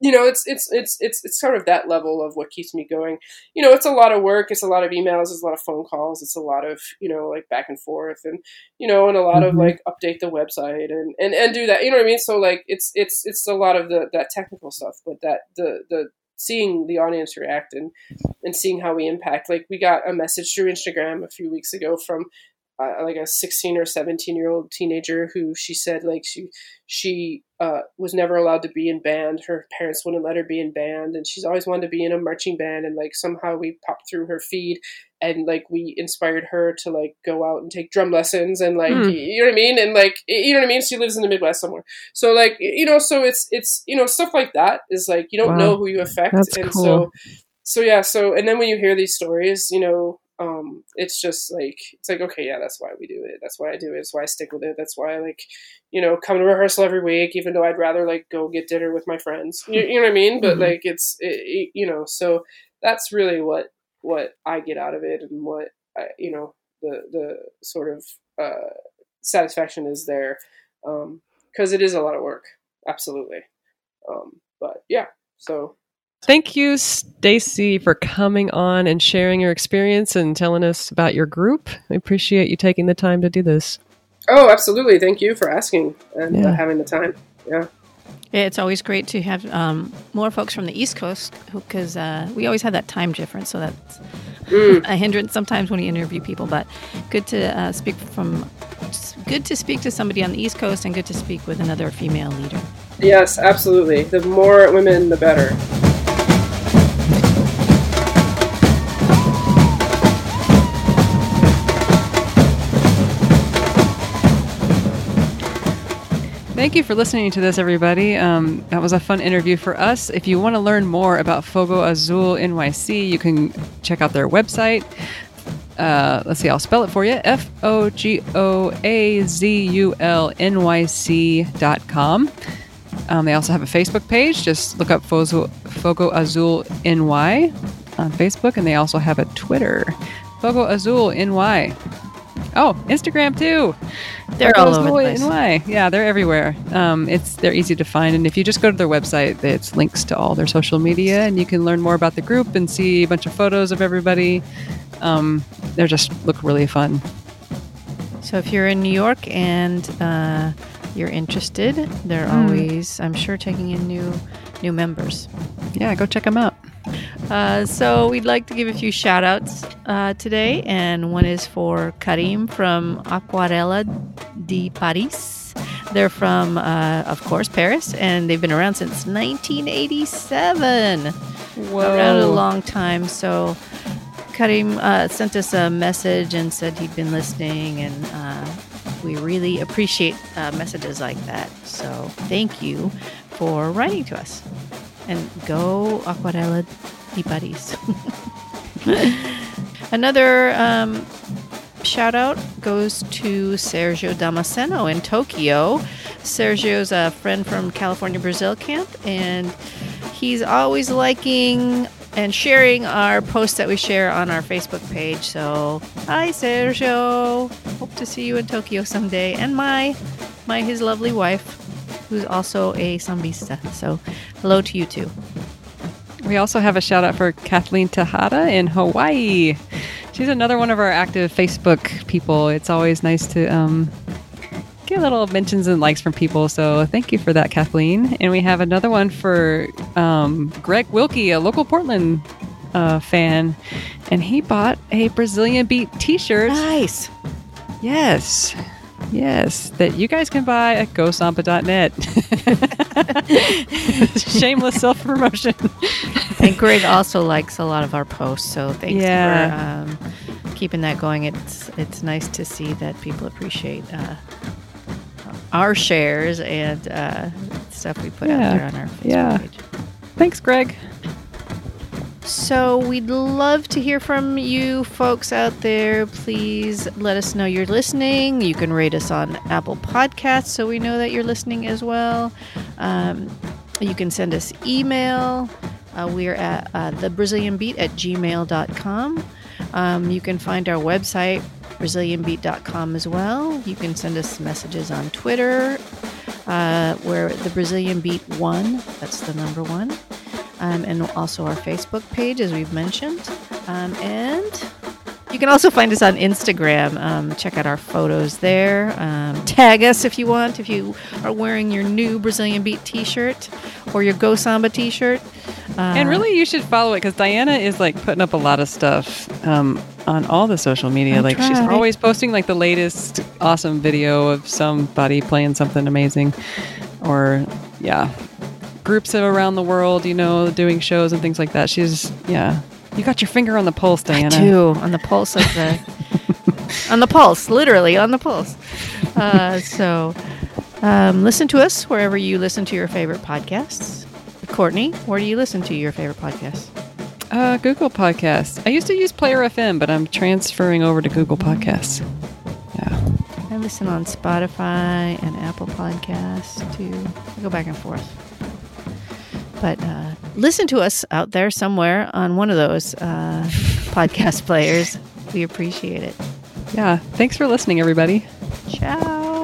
you know, it's it's it's it's it's sort of that level of what keeps me going. You know, it's a lot of work, it's a lot of emails, it's a lot of phone calls, it's a lot of you know like back and forth, and you know, and a lot mm-hmm. of like update the website and and and do that. You know what I mean? So like it's it's it's a lot of the that technical stuff, but that the the seeing the audience react and and seeing how we impact. Like we got a message through Instagram a few weeks ago from uh, like a 16 or 17 year old teenager who she said like she she uh, was never allowed to be in band her parents wouldn't let her be in band and she's always wanted to be in a marching band and like somehow we popped through her feed and like we inspired her to like go out and take drum lessons and like mm. you know what i mean and like you know what i mean she lives in the midwest somewhere so like you know so it's it's you know stuff like that is like you don't wow. know who you affect That's and cool. so so yeah so and then when you hear these stories you know um, it's just like it's like okay, yeah, that's why we do it. That's why I do it. That's why I stick with it. That's why I like, you know, come to rehearsal every week, even though I'd rather like go get dinner with my friends. You, you know what I mean? But mm-hmm. like it's it, you know, so that's really what what I get out of it, and what I, you know the the sort of uh, satisfaction is there because um, it is a lot of work, absolutely. Um, but yeah, so Thank you, Stacy, for coming on and sharing your experience and telling us about your group. We appreciate you taking the time to do this. Oh, absolutely. Thank you for asking and uh, yeah. having the time. Yeah. Yeah, it's always great to have um, more folks from the East Coast because uh, we always have that time difference, so that's mm. *laughs* a hindrance sometimes when you interview people. But good to uh, speak from, good to speak to somebody on the East Coast, and good to speak with another female leader. Yes, absolutely. The more women, the better. Thank you for listening to this, everybody. Um, that was a fun interview for us. If you want to learn more about Fogo Azul NYC, you can check out their website. Uh, let's see, I'll spell it for you F O G O A Z U L N Y C dot com. Um, they also have a Facebook page. Just look up Fogo, Fogo Azul NY on Facebook, and they also have a Twitter, Fogo Azul NY. Oh, Instagram too. They're all over the place. NY. Yeah, they're everywhere. Um, it's they're easy to find, and if you just go to their website, it's links to all their social media, and you can learn more about the group and see a bunch of photos of everybody. Um, they just look really fun. So if you're in New York and uh, you're interested, they're mm. always, I'm sure, taking in new new members. Yeah, go check them out. Uh, so we'd like to give a few shout outs uh, today, and one is for Karim from Aquarela de Paris. They're from, uh, of course, Paris, and they've been around since 1987. Whoa. Around a long time. So Karim uh, sent us a message and said he'd been listening, and uh, we really appreciate uh, messages like that. So thank you for writing to us. And go Aquarela de Paris. *laughs* Another um, shout out goes to Sergio Damasceno in Tokyo. Sergio's a friend from California Brazil camp, and he's always liking and sharing our posts that we share on our Facebook page. So, hi Sergio. Hope to see you in Tokyo someday. And my my his lovely wife, who's also a sambista. So, hello to you too. We also have a shout out for Kathleen Tejada in Hawaii. She's another one of our active Facebook people. It's always nice to um, get little mentions and likes from people. So thank you for that, Kathleen. And we have another one for um, Greg Wilkie, a local Portland uh, fan, and he bought a Brazilian Beat T-shirt. Nice. Yes. Yes, that you guys can buy at gosamba.net. *laughs* Shameless self promotion. and Greg also likes a lot of our posts, so thanks Yeah. for um, keeping that going. It's it's nice to see that people appreciate uh, our shares and uh, stuff we put Yeah. out there on our Facebook Yeah. page. Thanks, Greg. So we'd love to hear from you folks out there. Please let us know you're listening. You can rate us on Apple Podcasts so we know that you're listening as well. Um, you can send us email. Uh, we're at uh, thebrazilianbeat at gmail.com. Um, you can find our website, brazilianbeat.com as well. You can send us messages on Twitter. Uh, we're the Brazilian Beat One. That's the number one um, and also our Facebook page, as we've mentioned. Um, and you can also find us on Instagram. Um, check out our photos there. Um, tag us if you want, if you are wearing your new Brazilian Beat t shirt or your Go Samba t shirt. Uh, And really, you should follow it because Diana is like putting up a lot of stuff um, on all the social media. I like she's always posting like the latest awesome video of somebody playing something amazing, or yeah, groups of around the world, you know, doing shows and things like that. She's yeah, you got your finger on the pulse, Diana. too on the pulse of the *laughs* on the pulse literally on the pulse uh, so um, listen to us wherever you listen to your favorite podcasts courtney where do you listen to your favorite podcasts Uh, Google Podcasts. I used to use Player FM, but I'm transferring over to Google Podcasts. Yeah. i listen on spotify and apple podcasts too i go back and forth but uh, listen to us out there somewhere on one of those uh, *laughs* podcast players we appreciate it Yeah. Thanks for listening, everybody. ciao